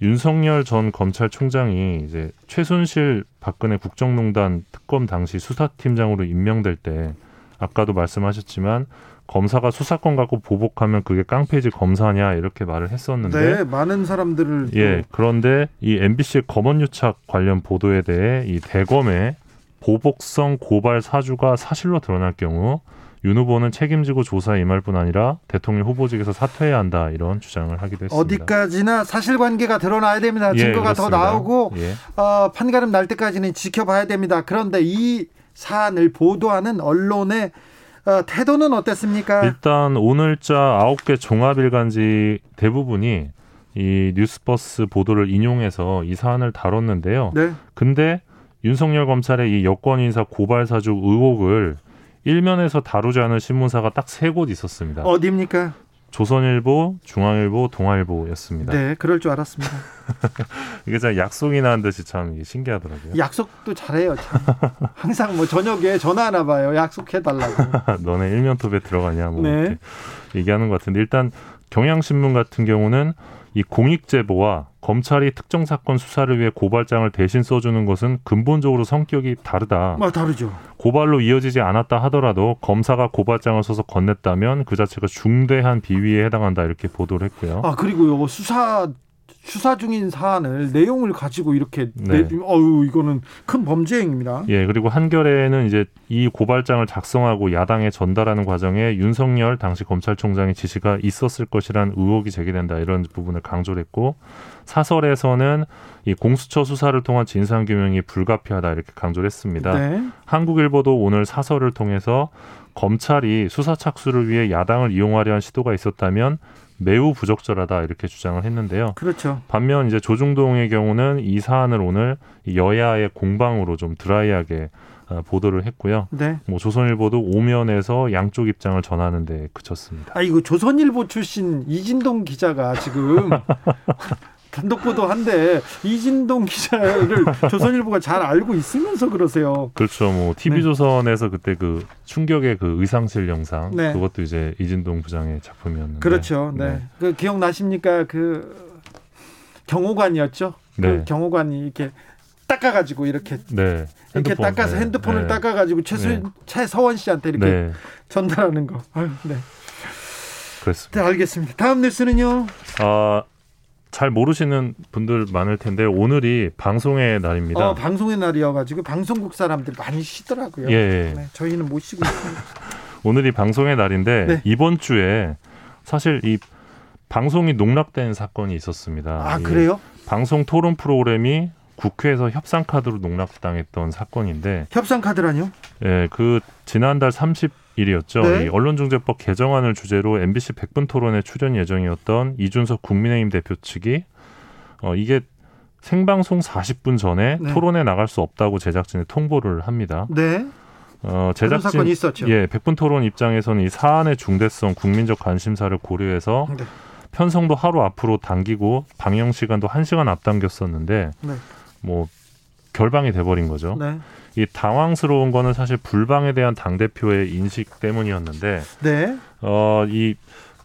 윤석열 전 검찰총장이 이제 최순실 박근혜 국정농단 특검 당시 수사팀장으로 임명될 때 아까도 말씀하셨지만 검사가 수사권 갖고 보복하면 그게 깡패지 검사냐 이렇게 말을 했었는데 네, 많은 사람들을 또- 예, 그런데 이 MBC의 검언유착 관련 보도에 대해 이 대검의 보복성 고발 사주가 사실로 드러날 경우 윤 후보는 책임지고 조사에 임할 뿐 아니라 대통령 후보직에서 사퇴해야 한다 이런 주장을 하기도 했습니다. 어디까지나 사실관계가 드러나야 됩니다. 예, 증거가 더 그렇습니다. 나오고 예. 어, 판가름 날 때까지는 지켜봐야 됩니다. 그런데 이 사안을 보도하는 언론의 어, 태도는 어땠습니까? 일단 오늘자 아홉 개 종합일간지 대부분이 이 뉴스버스 보도를 인용해서 이 사안을 다뤘는데요. 네, 근데 윤석열 검찰의 이 여권 인사 고발 사주 의혹을 일면에서 다루지 않은 신문사가 딱 세 곳 있었습니다. 어디입니까? 조선일보, 중앙일보, 동아일보였습니다. 네, 그럴 줄 알았습니다. 이게 참 약속이나 한 듯이 참 신기하더라고요. 약속도 잘해요. 참. 항상 뭐 저녁에 전화하나 봐요. 약속해달라고. 너네 일면톱에 들어가냐 뭐 네. 이렇게 얘기하는 것 같은데 일단 경향신문 같은 경우는 이 공익 제보와 검찰이 특정 사건 수사를 위해 고발장을 대신 써주는 것은 근본적으로 성격이 다르다. 뭐 다르죠. 고발로 이어지지 않았다 하더라도 검사가 고발장을 써서 건넸다면 그 자체가 중대한 비위에 해당한다 이렇게 보도를 했고요. 아 그리고요 수사 수사 중인 사안을 내용을 가지고 이렇게 네. 내, 어유 이거는 큰 범죄 행위입니다. 예, 그리고 한겨레는 이제 이 고발장을 작성하고 야당에 전달하는 과정에 윤석열 당시 검찰총장의 지시가 있었을 것이란 의혹이 제기된다 이런 부분을 강조를 했고 사설에서는 이 공수처 수사를 통한 진상 규명이 불가피하다 이렇게 강조를 했습니다. 네. 한국일보도 오늘 사설을 통해서 검찰이 수사 착수를 위해 야당을 이용하려 한 시도가 있었다면 매우 부적절하다 이렇게 주장을 했는데요. 그렇죠. 반면 이제 조중동의 경우는 이 사안을 오늘 여야의 공방으로 좀 드라이하게 어, 보도를 했고요. 네. 뭐 조선일보도 오면에서 양쪽 입장을 전하는 데 그쳤습니다. 아 이거 조선일보 출신 이진동 기자가 지금 단독 보도한데 이진동 기자를 조선일보가 잘 알고 있으면서 그러세요. 그렇죠. 뭐 TV 조선에서 그때 그 충격의 그 의상실 영상 네. 그것도 이제 이진동 부장의 작품이었는데. 그렇죠. 네. 네. 그 기억 나십니까? 그 경호관이었죠. 그 네. 경호관이 이렇게 닦아가지고 이렇게 네. 이렇게 핸드폰, 닦아서 네. 핸드폰을 네. 닦아가지고 최수 네. 최서원 씨한테 이렇게 네. 전달하는 거. 아유, 네. 그랬습니다. 네, 알겠습니다. 다음 뉴스는요. 아, 잘 모르시는 분들 많을 텐데 오늘이 방송의 날입니다. 어, 방송의 날이어가지고 방송국 사람들 많이 쉬더라고요. 예, 예. 네, 저희는 못 쉬고 있습니다. 오늘이 방송의 날인데 네. 이번 주에 사실 이 방송이 농락된 사건이 있었습니다. 아이 그래요? 방송 토론 프로그램이 국회에서 협상 카드로 농락당했던 사건인데, 협상 카드라뇨? 예, 그 지난달 30 일이었죠. 네. 이 언론중재법 개정안을 주제로 MBC 100분 토론에 출연 예정이었던 이준석 국민의힘 대표 측이 어 이게 생방송 40분 전에 네. 토론에 나갈 수 없다고 제작진에 통보를 합니다. 네. 어, 제작진 있었죠. 예, 백분 토론 입장에서는 이 사안의 중대성, 국민적 관심사를 고려해서 네. 편성도 하루 앞으로 당기고 방영 시간도 한 시간 앞당겼었는데 네. 뭐 결방이 돼 버린 거죠. 네. 이 당황스러운 거는 사실 불방에 대한 당 대표의 인식 때문이었는데 네. 어, 이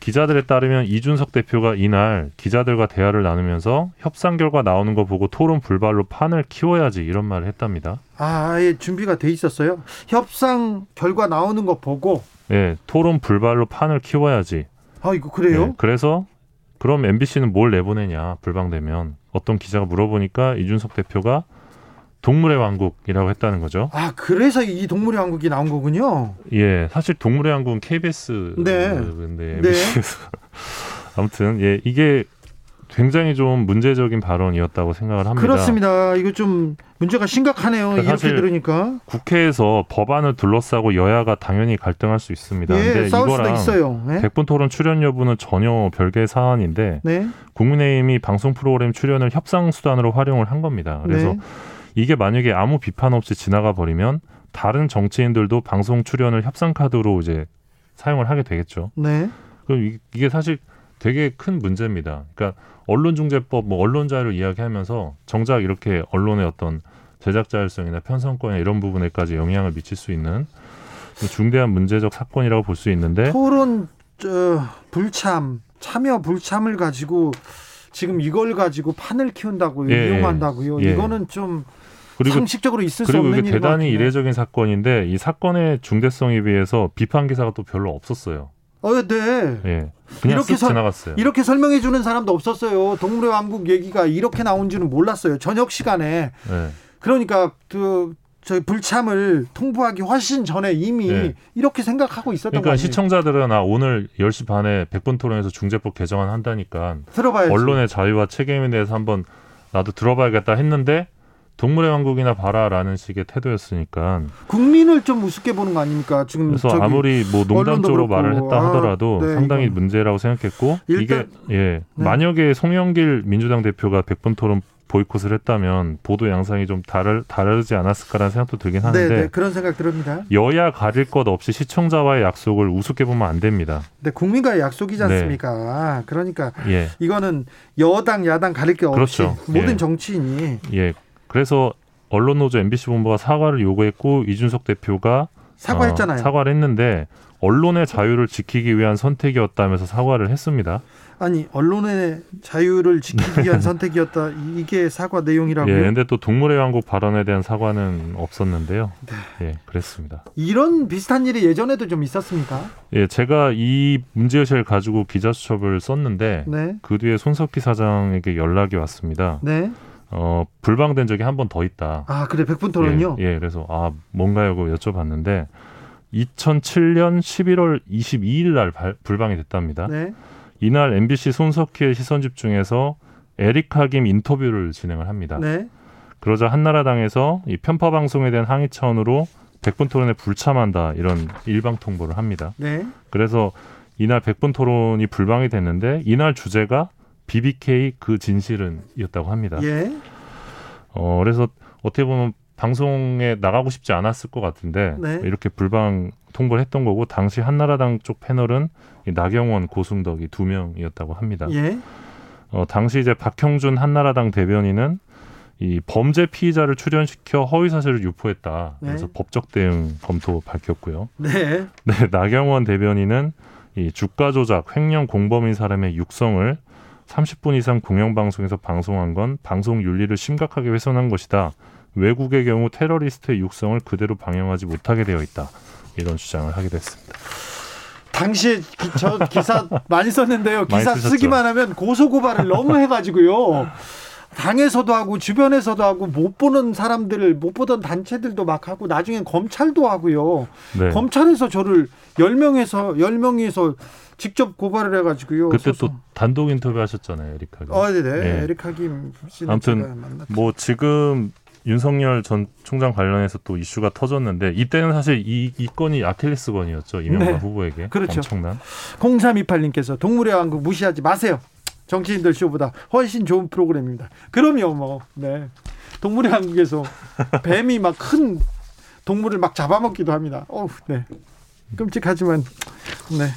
기자들에 따르면 이준석 대표가 이날 기자들과 대화를 나누면서 협상 결과 나오는 거 보고 토론 불발로 판을 키워야지 이런 말을 했답니다. 아, 예, 준비가 돼 있었어요. 협상 결과 나오는 거 보고 예, 토론 불발로 판을 키워야지. 아, 이거 그래요? 예, 그래서 그럼 MBC는 뭘 내보내냐 불방되면 어떤 기자가 물어보니까 이준석 대표가 동물의 왕국이라고 했다는 거죠. 아, 그래서 이 동물의 왕국이 나온 거군요. 예, 사실 동물의 왕국은 KBS 네. 근데 네. MBC에서 아무튼 예 이게 굉장히 좀 문제적인 발언이었다고 생각을 합니다. 그렇습니다. 이거 좀 문제가 심각하네요. 그러니까 이렇게 들으니까. 국회에서 법안을 둘러싸고 여야가 당연히 갈등할 수 있습니다. 예, 근데 싸울 수도 이거랑 있어요. 네. 백분 토론 출연 여부는 전혀 별개의 사안인데 네. 국민의힘이 방송 프로그램 출연을 협상 수단으로 활용을 한 겁니다. 그래서 네. 이게 만약에 아무 비판 없이 지나가 버리면 다른 정치인들도 방송 출연을 협상 카드로 이제 사용을 하게 되겠죠. 네. 그럼 이- 이게 사실 되게 큰 문제입니다. 그러니까 언론중재법, 뭐 언론자유를 이야기하면서 정작 이렇게 언론의 어떤 제작 자율성이나 편성권이나 이런 부분에까지 영향을 미칠 수 있는 중대한 문제적 사건이라고 볼 수 있는데 토론 저 불참 참여 불참을 가지고 지금 이걸 가지고 판을 키운다고요. 예, 이용한다고요. 예. 이거는 좀 그리고 상식적으로 있을 수 그리고 없는 것 대단히. 이례적인 사건인데 이 사건의 중대성에 비해서 비판 기사가 또 별로 없었어요. 어, 네. 예, 그냥 이렇게 쓱 서- 지나갔어요. 이렇게 설명해 주는 사람도 없었어요. 동물의 왕국 얘기가 이렇게 나온지는 몰랐어요. 저녁 시간에. 예. 그러니까 그 저희 불참을 통보하기 훨씬 전에 이미 네. 이렇게 생각하고 있었던 그러니까 거예요. 시청자들은 아 오늘 10시 반에 백분 토론에서 중재법 개정안 한다니까 들어봐야지. 언론의 자유와 책임에 대해서 한번 나도 들어봐야겠다 했는데 동물의 왕국이나 봐라라는 식의 태도였으니까 국민을 좀 우습게 보는 거 아닙니까? 지금 그래서 아무리 뭐 농담적으로. 말을 했다 아, 하더라도 네, 상당히 이건- 문제라고 생각했고 일단- 이게 예 네. 만약에 송영길 민주당 대표가 백분 토론 보이콧을 했다면 보도 양상이 좀 다르, 다르지 않았을까라는 생각도 들긴 네, 하는데 네, 그런 생각 들습니다. 여야 가릴 것 없이 시청자와의 약속을 우습게 보면 안 됩니다. 근데 국민과의 약속이지 네. 않습니까? 그러니까 예, 이거는 여당 야당 가릴 게 없이 그렇죠. 모든 예. 정치인이 예. 그래서 언론 노조 MBC 본부가 사과를 요구했고 이준석 대표가 사과했잖아요. 어, 사과를 했는데 언론의 자유를 지키기 위한 선택이었다면서 사과를 했습니다. 아니 언론의 자유를 지키기 위한 선택이었다. 이게 사과 내용이라고요? 예, 근데 또 동물의 왕국 발언에 대한 사과는 없었는데요. 네. 예, 그랬습니다. 이런 비슷한 일이 예전에도 좀 있었습니까? 예, 제가 이 문제의식을 가지고 기자수첩을 썼는데 네. 그 뒤에 손석희 사장에게 연락이 왔습니다. 네. 어, 불방된 적이 한 번 더 있다. 아 그래 백분 토론요. 예, 예, 그래서 아 뭔가요? 고 여쭤봤는데 2007년 11월 22일 날 발- 불방이 됐답니다. 네. 이날 MBC 손석희의 시선 집중에서 에리카 김 인터뷰를 진행을 합니다. 네. 그러자 한나라당에서 이 편파 방송에 대한 항의 차원으로 백분 토론에 불참한다 이런 일방 통보를 합니다. 네. 그래서 이날 백분 토론이 불방이 됐는데 이날 주제가 BBK 그 진실은이었다고 합니다. 예. 어 그래서 어떻게 보면 방송에 나가고 싶지 않았을 것 같은데 네. 이렇게 불방 통보를 했던 거고 당시 한나라당 쪽 패널은 이 나경원, 고승덕이 두 명이었다고 합니다. 예. 어, 당시 이제 박형준 한나라당 대변인은 이 범죄 피의자를 출연시켜 허위 사실을 유포했다. 그래서 네. 법적 대응 검토 밝혔고요. 네. 네, 나경원 대변인은 이 주가 조작, 횡령 공범인 사람의 육성을 30분 이상 공영방송에서 방송한 건 방송 윤리를 심각하게 훼손한 것이다. 외국의 경우 테러리스트의 육성을 그대로 방영하지 못하게 되어 있다. 이런 주장을 하게 됐습니다. 당시에 기, 저 기사 많이 썼는데요. 많이 기사 쓰셨죠. 쓰기만 하면 고소 고발을 너무 해가지고요. 당에서도 하고 주변에서도 하고 못 보는 사람들 못 보던 단체들도 막 하고 나중엔 검찰도 하고요. 네. 검찰에서 저를 10명에서 10명에서 직접 고발을 해가지고요. 그때 소송. 또 단독 인터뷰 하셨잖아요, 에리카. 어, 네네. 예. 에리카 김 씨는 아무튼. 뭐 지금 윤석열 전 총장 관련해서 또 이슈가 터졌는데 이때는 사실 이, 이 건이 아킬레스건이었죠 이명박 네. 후보에게 그렇죠. 엄청난 0328님께서 동물의 왕국 무시하지 마세요. 정치인들 쇼보다 훨씬 좋은 프로그램입니다. 그럼요, 뭐. 네. 동물의 왕국에서 뱀이 막 큰 동물을 막 잡아먹기도 합니다. 어우, 네. 끔찍하지만, 네.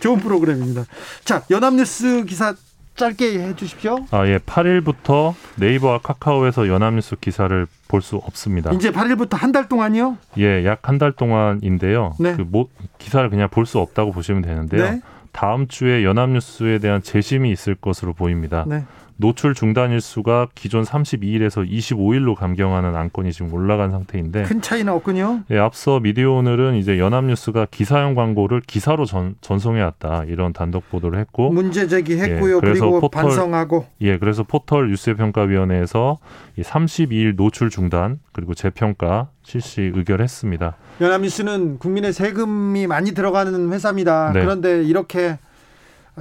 좋은 프로그램입니다. 자, 연합뉴스 기사 짧게 해 주십시오. 아 예 8일부터 네이버와 카카오에서 연합뉴스 기사를 볼 수 없습니다. 이제 8일부터 한 달 동안이요? 예 약 한 달 동안인데요. 네. 그 모, 기사를 그냥 볼 수 없다고 보시면 되는데요. 네. 다음 주에 연합뉴스에 대한 재심이 있을 것으로 보입니다. 네. 노출 중단 일수가 기존 32일에서 25일로 감경하는 안건이 지금 올라간 상태인데 큰 차이는 없군요. 예, 앞서 미디어 오늘은 이제 연합뉴스가 기사형 광고를 기사로 전, 전송해 왔다 이런 단독 보도를 했고 문제 제기했고요. 예, 그래서 그리고 포털- 반성하고. 예 그래서 포털 뉴스평가위원회에서 이 32일 노출 중단 그리고 재평가 실시 의결했습니다. 연합뉴스는 국민의 세금이 많이 들어가는 회사입니다. 네. 그런데 이렇게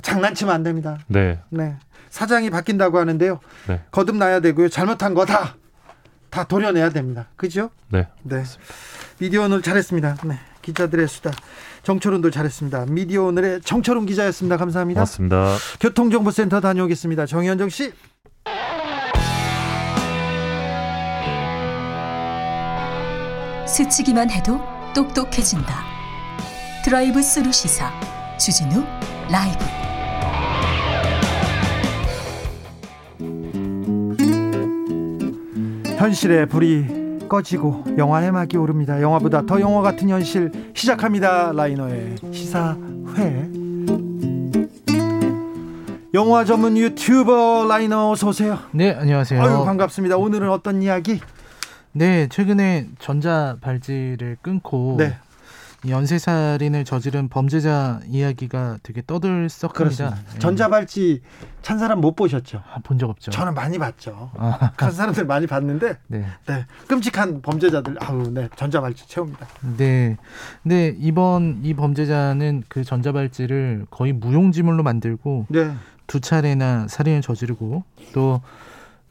장난치면 안 됩니다. 네, 네. 사장이 바뀐다고 하는데요. 네. 거듭나야 되고요. 잘못한 거 다, 다 도려내야 됩니다. 그죠? 네. 네. 미디어 오늘 잘했습니다. 네. 기자들의 수다. 정철훈도 잘했습니다. 미디어 오늘의 정철훈 기자였습니다. 감사합니다. 고맙습니다. 교통정보센터 다녀오겠습니다. 정현정 씨. 스치기만 해도 똑똑해진다. 드라이브 스루 시사 주진우 라이브. 현실의 불이 꺼지고 영화의 막이 오릅니다. 영화보다 더 영화 같은 현실 시작합니다. 라이너의 시사회. 영화 전문 유튜버 라이너 어서 오세요. 네, 안녕하세요. 아유 반갑습니다. 오늘은 어떤 이야기? 네, 최근에 전자 발찌를 끊고 네. 이 연쇄살인을 저지른 범죄자 이야기가 되게 떠들썩합니다. 네. 전자발찌 찬 사람 못 보셨죠? 아, 본적 없죠. 저는 많이 봤죠. 아, 간 사람들 많이 봤는데 네. 네. 끔찍한 범죄자들 아우 네. 전자발찌 채웁니다. 네. 근데 이번 이 범죄자는 그 전자발찌를 거의 무용지물로 만들고 네. 두 차례나 살인을 저지르고 또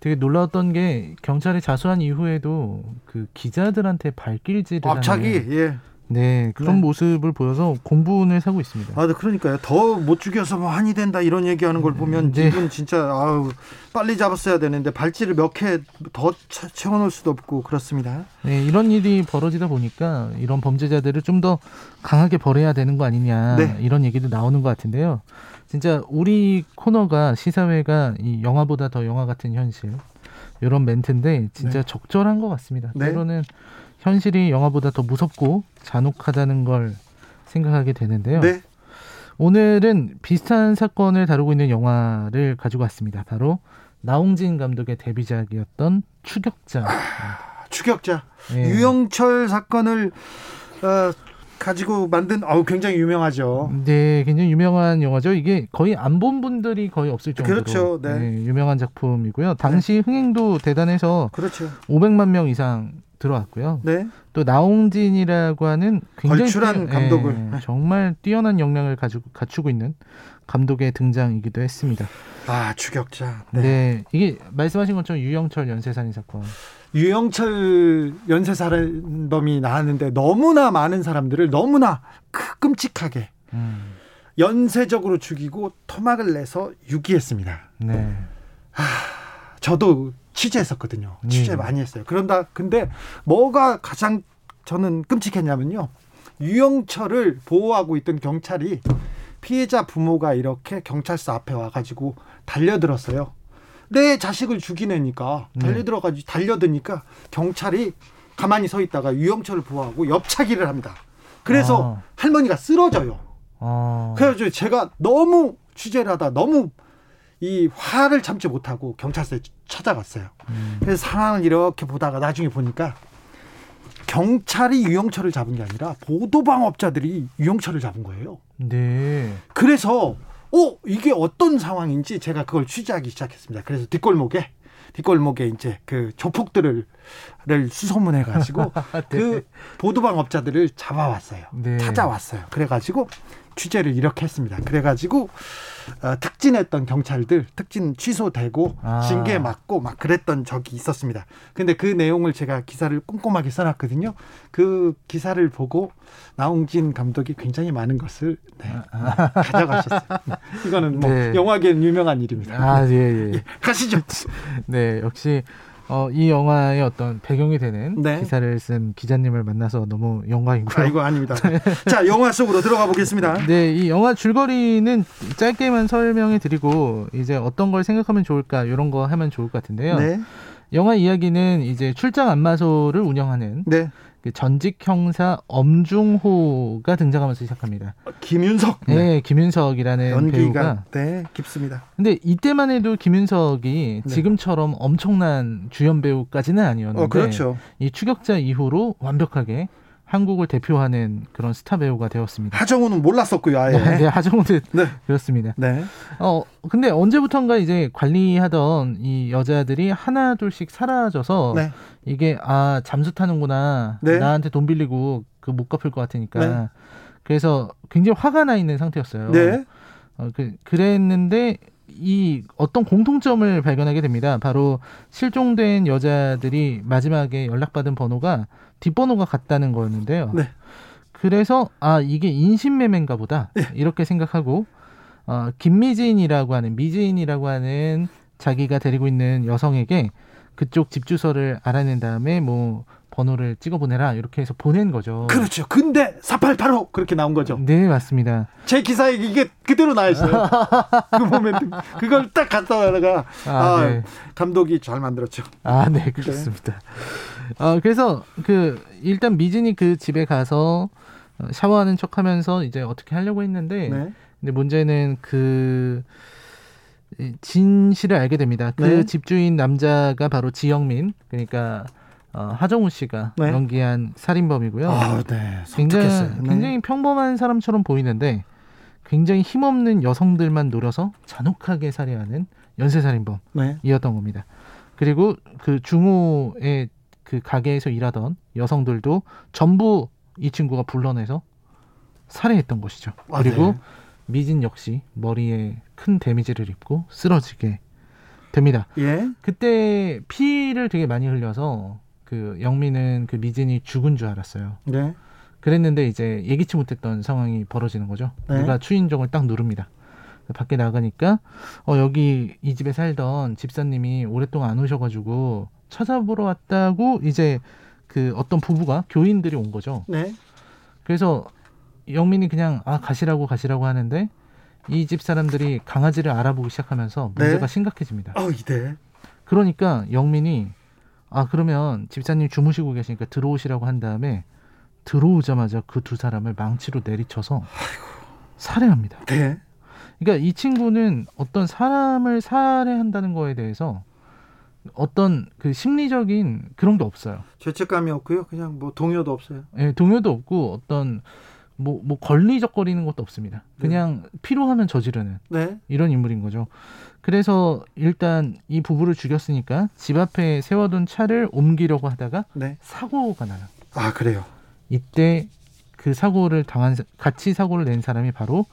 되게 놀라웠던 게 경찰에 자수한 이후에도 그 기자들한테 발길질을 하는 예. 네 그런 네. 모습을 보여서 공분을 사고 있습니다. 아, 네, 그러니까요. 더 못 죽여서 뭐 한이 된다 이런 얘기하는 걸 보면 네. 이분 진짜 아우 빨리 잡았어야 되는데 발찌를 몇 개 더 채워놓을 수도 없고 그렇습니다. 네, 이런 일이 벌어지다 보니까 이런 범죄자들을 좀 더 강하게 벌해야 되는 거 아니냐 네. 이런 얘기도 나오는 것 같은데요. 진짜 우리 코너가 시사회가 이 영화보다 더 영화 같은 현실 이런 멘트인데 진짜 네. 적절한 것 같습니다. 네. 때로는 현실이 영화보다 더 무섭고 잔혹하다는 걸 생각하게 되는데요. 네. 오늘은 비슷한 사건을 다루고 있는 영화를 가지고 왔습니다. 바로 나홍진 감독의 데뷔작이었던 추격자. 추격자 예. 유영철 사건을 어, 가지고 만든 어우 굉장히 유명하죠. 네, 굉장히 유명한 영화죠. 이게 거의 안 본 분들이 거의 없을 정도로 그렇죠, 네. 유명한 작품이고요. 당시 흥행도 대단해서 그렇죠. 500만 명 이상 들어왔고요. 네. 또 나홍진이라고 하는 굉장히 걸출한 뛰어- 감독을. 예, 정말 뛰어난 역량을 가지고 갖추고 있는 감독의 등장이기도 했습니다. 아 추격자. 네. 이게 말씀하신 것처럼 유영철 연쇄살인 사건. 유영철 연쇄살인범이 나왔는데 너무나 많은 사람들을 너무나 크- 끔찍하게 음, 연쇄적으로 죽이고 토막을 내서 유기했습니다. 네. 저도 취재했었거든요. 취재 네. 많이 했어요. 그런다 근데 뭐가 가장 저는 끔찍했냐면요. 유영철을 보호하고 있던 경찰이 피해자 부모가 이렇게 경찰서 앞에 와가지고 달려들었어요. 내 자식을 죽이내니까 네. 달려들어가지고 달려드니까 경찰이 가만히 서 있다가 유영철을 보호하고 옆차기를 합니다. 그래서 아. 할머니가 쓰러져요. 어, 그래가지고 제가 너무 취재를 하다 너무 이 화를 참지 못하고 경찰서에 찾아갔어요. 음, 그래서 상황을 이렇게 보다가 나중에 보니까 경찰이 유영철을 잡은 게 아니라 보도방업자들이 유영철을 잡은 거예요. 네. 그래서 어 이게 어떤 상황인지 제가 그걸 취재하기 시작했습니다. 그래서 뒷골목에 뒷골목에 이제 그 조폭들을 를 수소문해 가지고 그 보도방 업자들을 잡아왔어요. 네. 찾아왔어요. 그래 가지고 취재를 이렇게 했습니다. 그래가지고 어, 특진했던 경찰들 특진 취소되고 아. 징계 맞고 막 그랬던 적이 있었습니다. 근데 그 내용을 제가 기사를 꼼꼼하게 써놨거든요. 그 기사를 보고 나홍진 감독이 굉장히 많은 것을 네, 가져가셨어요. 이거는 뭐 아. 네. 영화계는 유명한 일입니다. 아, 예, 예. 예, 가시죠. 네, 역시 어, 이 영화의 어떤 배경이 되는 네. 기사를 쓴 기자님을 만나서 너무 영광이고요. 아이고 아닙니다. 자 영화 속으로 들어가 보겠습니다. 네, 이 영화 줄거리는 짧게만 설명해 드리고 이제 어떤 걸 생각하면 좋을까 이런 거 하면 좋을 것 같은데요. 네, 영화 이야기는 이제 출장 안마소를 운영하는 네. 그 전직 형사 엄중호가 등장하면서 시작합니다. 김윤석 네, 김윤석이라는 배우가 연기가 네 깊습니다. 근데 이때만 해도 김윤석이 네. 지금처럼 엄청난 주연 배우까지는 아니었는데 어 그렇죠. 이 추격자 이후로 완벽하게 한국을 대표하는 그런 스타 배우가 되었습니다. 하정우는 몰랐었고요. 아예. 네, 하정우도 네. 그렇습니다. 네. 어 근데 언제부턴가 이제 관리하던 이 여자들이 하나 둘씩 사라져서 네. 이게 아 잠수 타는구나 네. 나한테 돈 빌리고 그 못 갚을 것 같으니까 네. 그래서 굉장히 화가 나 있는 상태였어요. 네. 어, 그, 그랬는데 이 어떤 공통점을 발견하게 됩니다. 바로 실종된 여자들이 마지막에 연락받은 번호가 뒷번호가 같다는 거였는데요. 네. 그래서 아 이게 인신매매인가 보다 이렇게 생각하고 어, 김미진이라고 하는 미진이라고 하는 자기가 데리고 있는 여성에게 그쪽 집 주소를 알아낸 다음에 뭐 번호를 찍어 보내라 이렇게 해서 보낸 거죠. 그렇죠. 근데 4885 그렇게 나온 거죠. 네 맞습니다. 제 기사에 이게 그대로 나와 있어요. 그 모멘트 그걸 딱 갖다 놔다가 아, 아, 네. 감독이 잘 만들었죠. 아, 네, 그렇습니다. 어, 그래서 그 일단 미진이 그 집에 가서 어, 샤워하는 척하면서 이제 어떻게 하려고 했는데, 네. 근데 문제는 그이 진실을 알게 됩니다. 그 네. 집주인 남자가 바로 지영민, 그러니까 어, 하정우 씨가 네. 연기한 살인범이고요. 아, 네. 굉장히. 네. 굉장히 평범한 사람처럼 보이는데 굉장히 힘없는 여성들만 노려서 잔혹하게 살해하는 연쇄살인범. 네. 이었던 겁니다. 그리고 그 중호의 그 가게에서 일하던 여성들도 전부 이 친구가 불러내서 살해했던 것이죠. 아, 그리고 네. 미진 역시 머리에 큰 데미지를 입고 쓰러지게 됩니다. 예. 그때 피를 되게 많이 흘려서 그 영민은 그 미진이 죽은 줄 알았어요. 네. 그랬는데 이제 예기치 못했던 상황이 벌어지는 거죠. 네. 누가 추인종을 딱 누릅니다. 밖에 나가니까 어 여기 이 집에 살던 집사님이 오랫동안 안 오셔가지고 찾아보러 왔다고 이제 그 어떤 부부가 교인들이 온 거죠. 네. 그래서 영민이 그냥 아 가시라고 가시라고 하는데 이 집 사람들이 강아지를 알아보기 시작하면서 문제가 네. 심각해집니다. 어, 이대. 그러니까 영민이 아 그러면 집사님 주무시고 계시니까 들어오시라고 한 다음에 들어오자마자 그 두 사람을 망치로 내리쳐서 살해합니다. 네. 그러니까 이 친구는 어떤 사람을 살해한다는 거에 대해서 어떤 그 심리적인 그런 게 없어요. 죄책감이 없고요. 그냥 뭐 동요도 없어요. 예, 동요도 없고 어떤 뭐, 뭐 걸리적거리는 것도 없습니다. 그냥 필요하면 저지르는 네. 이런 인물인 거죠. 그래서 일단 이 부부를 죽였으니까 집 앞에 세워둔 차를 옮기려고 하다가 네. 사고가 나요. 아 그래요. 이때 그 사고를 당한 사- 같이 사고를 낸 사람이 바로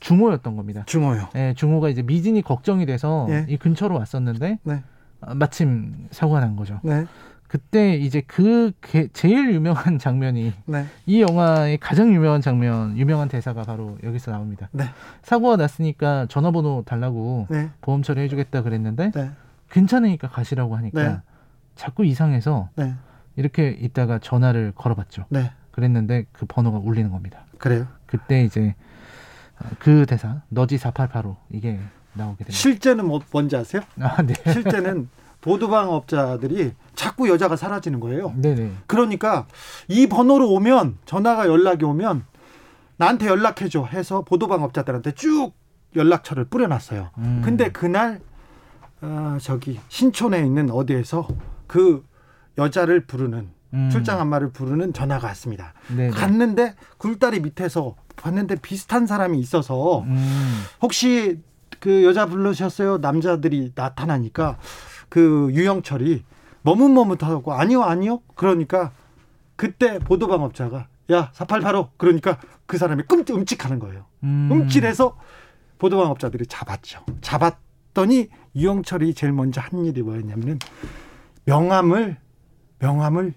중호였던 겁니다. 중호요. 예, 중호가 이제 미진이 걱정이 돼서 예. 이 근처로 왔었는데 네. 아, 마침 사고가 난 거죠. 네. 그때 이제 그 게- 제일 유명한 장면이 네. 이 영화의 가장 유명한 장면, 유명한 대사가 바로 여기서 나옵니다. 네. 사고가 났으니까 전화번호 달라고 네. 보험 처리해주겠다 그랬는데 네. 괜찮으니까 가시라고 하니까 네. 자꾸 이상해서 네. 이렇게 있다가 전화를 걸어봤죠. 네. 그랬는데 그 번호가 울리는 겁니다. 그래요. 그때 이제 그 대사 너지 488로 이게 나오게 됩니다. 실제는 뭐 뭔지 아세요? 아, 네. 실제는 보도방 업자들이 자꾸 여자가 사라지는 거예요. 네네. 그러니까 이 번호로 오면 전화가 연락이 오면 나한테 연락해줘 해서 보도방 업자들한테 쭉 연락처를 뿌려놨어요. 음. 근데 그날 어, 저기 신촌에 있는 어디에서 그 여자를 부르는 음. 출장 안마를 부르는 전화가 왔습니다. 네네. 갔는데 굴다리 밑에서 봤는데 비슷한 사람이 있어서 음. 혹시 그 여자 부르셨어요? 남자들이 나타나니까 그 유영철이 머뭇머뭇하고 아니요 아니요 그러니까 그때 보도방업자가 야 4885 그러니까 그 사람이 끔찍 움찔하는 거예요. 음. 움찔해서 보도방업자들이 잡았죠. 잡았더니 유영철이 제일 먼저 한 일이 뭐였냐면은 명함을 명함을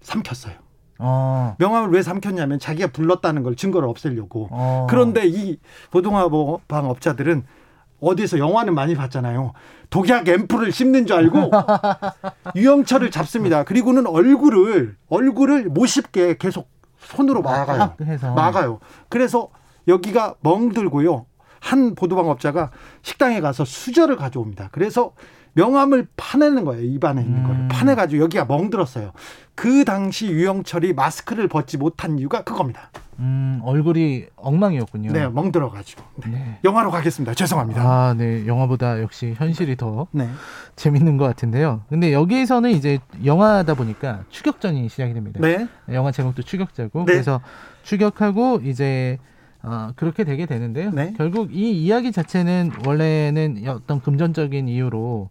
삼켰어요. 어. 명함을 왜 삼켰냐면 자기가 불렀다는 걸 증거를 없애려고. 어. 그런데 이 보도방 업자들은 어디서 영화는 많이 봤잖아요. 독약 앰플을 씹는 줄 알고 유영철을 잡습니다. 그리고는 얼굴을 얼굴을 못 씹게 계속 손으로 막아요. 막아요. 그래서 여기가 멍들고요. 한 보도방업자가 식당에 가서 수저를 가져옵니다. 그래서 명함을 파내는 거예요. 입안에 있는 음. 거를 파내가지고 여기가 멍들었어요. 그 당시 유영철이 마스크를 벗지 못한 이유가 그겁니다. 음, 얼굴이 엉망이었군요. 네, 멍 들어가지고. 네. 네. 영화로 가겠습니다. 죄송합니다. 아, 네. 영화보다 역시 현실이 더 네. 재밌는 것 같은데요. 근데 여기에서는 이제 영화다 보니까 추격전이 시작이 됩니다. 네. 영화 제목도 추격자고 네. 그래서 추격하고 이제 어, 그렇게 되게 되는데요. 네. 결국 이 이야기 자체는 원래는 어떤 금전적인 이유로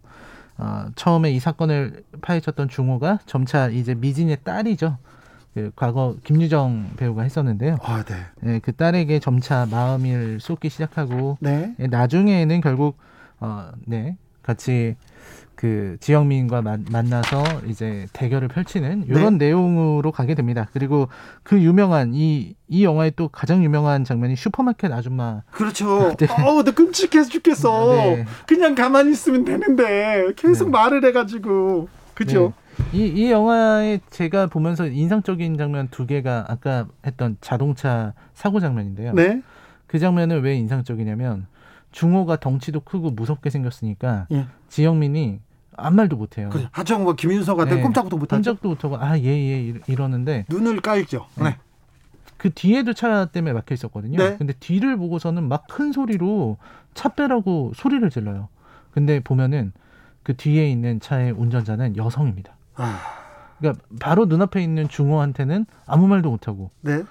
어, 처음에 이 사건을 파헤쳤던 중호가 점차 이제 미진의 딸이죠. 그 과거 김유정 배우가 했었는데요. 아, 네. 예, 그 딸에게 점차 마음을 쏟기 시작하고 네. 예, 나중에는 결국 어, 네 같이 그 지영민과 만, 만나서 이제 대결을 펼치는 이런 내용으로 가게 됩니다. 그리고 그 유명한 이 이 영화의 또 가장 유명한 장면이 슈퍼마켓 아줌마. 그렇죠. 네. 어우, 나 끔찍해서 죽겠어. 네. 그냥 가만히 있으면 되는데 계속 네. 말을 해가지고. 그죠? 이, 이 영화에 제가 보면서 인상적인 장면 두 개가 아까 했던 자동차 사고 장면인데요. 네. 그 장면은 왜 인상적이냐면 중호가 덩치도 크고 무섭게 생겼으니까 예. 지영민이 아무 말도 못해요. 그 하정우가 김윤서 같은 네. 꼼짝도 못하죠. 꼼짝도 못하고 아예예 이러는데 눈을 깔죠. 네. 그 뒤에도 차 때문에 막혀 있었거든요. 네. 근데 뒤를 보고서는 막 큰 소리로 차 빼라고 소리를 질러요. 근데 보면은 그 뒤에 있는 차의 운전자는 여성입니다. 아, 그러니까 바로 눈앞에 있는 중호한테는 아무 말도 못하고 네.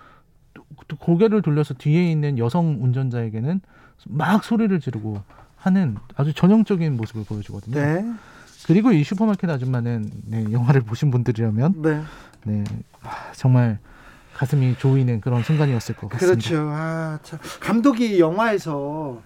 또 고개를 돌려서 뒤에 있는 여성 운전자에게는 막 소리를 지르고 하는 아주 전형적인 모습을 보여주거든요. 네. 그리고 이 슈퍼마켓 아줌마는 네, 영화를 보신 분들이라면 네. 네, 아, 정말 가슴이 조이는 그런 순간이었을 것 같습니다. 그렇죠. 아, 참. 감독이 영화에서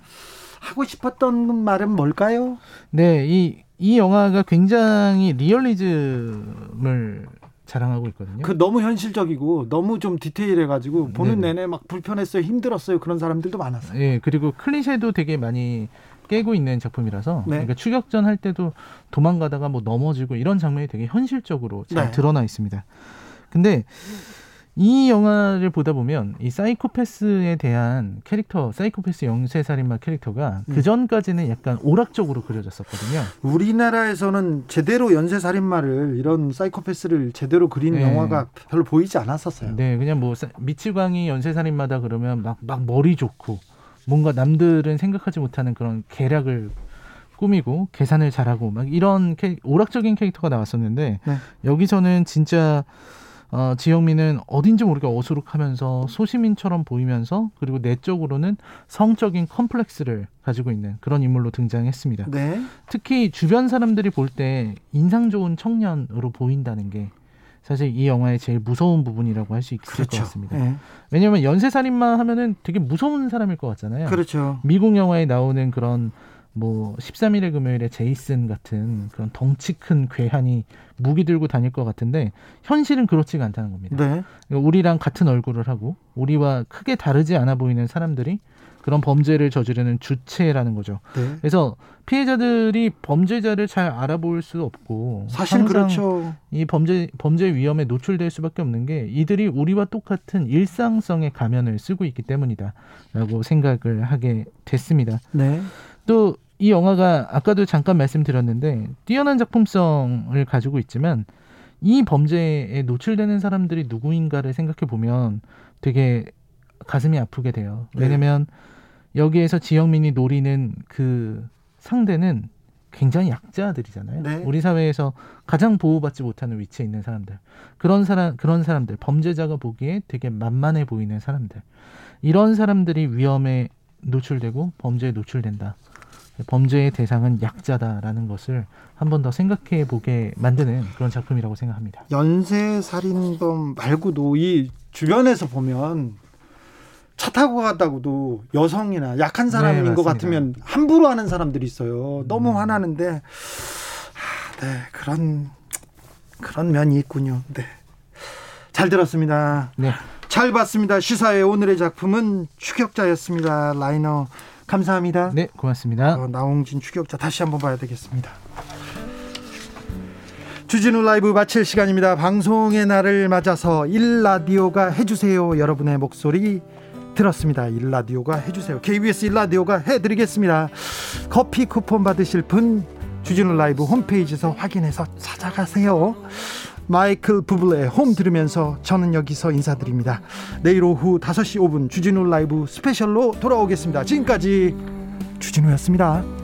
하고 싶었던 말은 뭘까요? 네, 이, 이 영화가 굉장히 리얼리즘을 자랑하고 있거든요. 그 너무 현실적이고 너무 좀 디테일해가지고 보는 네네. 내내 막 불편했어요, 힘들었어요 그런 사람들도 많았어요. 예, 그리고 클리셰도 되게 많이 깨고 있는 작품이라서 네. 그러니까 추격전 할 때도 도망가다가 뭐 넘어지고 이런 장면이 되게 현실적으로 잘 네. 드러나 있습니다. 근데 이 영화를 보다 보면 이 사이코패스에 대한 캐릭터, 사이코패스 영세살인마 캐릭터가 음. 그 전까지는 약간 오락적으로 그려졌었거든요. 우리나라에서는 제대로 연쇄살인마를 이런 사이코패스를 제대로 그린 네. 영화가 별로 보이지 않았었어요. 네, 그냥 뭐 사- 미치광이 연쇄살인마다 그러면 막 막 머리 좋고 뭔가 남들은 생각하지 못하는 그런 계략을 꾸미고 계산을 잘하고 막 이런 캐, 오락적인 캐릭터가 나왔었는데 네. 여기서는 진짜 어, 지영민은 어딘지 모르게 어수룩하면서 소시민처럼 보이면서 그리고 내적으로는 성적인 컴플렉스를 가지고 있는 그런 인물로 등장했습니다. 네. 특히 주변 사람들이 볼 때 인상 좋은 청년으로 보인다는 게 사실 이 영화의 제일 무서운 부분이라고 할 수 있을 것 같습니다. 네. 왜냐하면 연쇄살인마 하면은 되게 무서운 사람일 것 같잖아요. 그렇죠. 미국 영화에 나오는 그런 뭐 13일의 금요일에 제이슨 같은 그런 덩치 큰 괴한이 무기 들고 다닐 것 같은데 현실은 그렇지가 않다는 겁니다. 네. 그러니까 우리랑 같은 얼굴을 하고 우리와 크게 다르지 않아 보이는 사람들이 그런 범죄를 저지르는 주체라는 거죠. 네. 그래서 피해자들이 범죄자를 잘 알아볼 수 없고 사실 그렇죠. 이 범죄 범죄 위험에 노출될 수밖에 없는 게 이들이 우리와 똑같은 일상성의 가면을 쓰고 있기 때문이다라고 생각을 하게 됐습니다. 네. 또 이 영화가 아까도 잠깐 말씀드렸는데 뛰어난 작품성을 가지고 있지만 이 범죄에 노출되는 사람들이 누구인가를 생각해 보면 되게 가슴이 아프게 돼요. 네. 왜냐면 여기에서 지영민이 노리는 그 상대는 굉장히 약자들이잖아요. 네. 우리 사회에서 가장 보호받지 못하는 위치에 있는 사람들. 그런 사람 그런 사람들 범죄자가 보기에 되게 만만해 보이는 사람들. 이런 사람들이 위험에 노출되고 범죄에 노출된다. 범죄의 대상은 약자다라는 것을 한 번 더 생각해 보게 만드는 그런 작품이라고 생각합니다. 연쇄 살인범 말고도 이 주변에서 보면 차 타고 갔다고도 여성이나 약한 사람인 네, 것. 같으면 함부로 하는 사람들이 있어요. 너무 음. 화나는데 아, 네 그런 그런 면이 있군요. 네. 잘 들었습니다. 네. 잘 봤습니다. 시사회 오늘의 작품은 추격자였습니다. 라이너 감사합니다. 네, 고맙습니다. 어, 나홍진 추격자 다시 한번 봐야 되겠습니다. 주진우 라이브 마칠 시간입니다. 방송의 날을 맞아서 일라디오가 해주세요. 여러분의 목소리 들었습니다. 일라디오가 해주세요. KBS 일라디오가 해드리겠습니다. 커피 쿠폰 받으실 분 주진우 라이브 홈페이지에서 확인해서 찾아가세요. 마이클 부블레의 홈 들으면서 저는 여기서 인사드립니다. 내일 오후 5시 5분 주진우 라이브 스페셜로 돌아오겠습니다. 지금까지 주진우였습니다.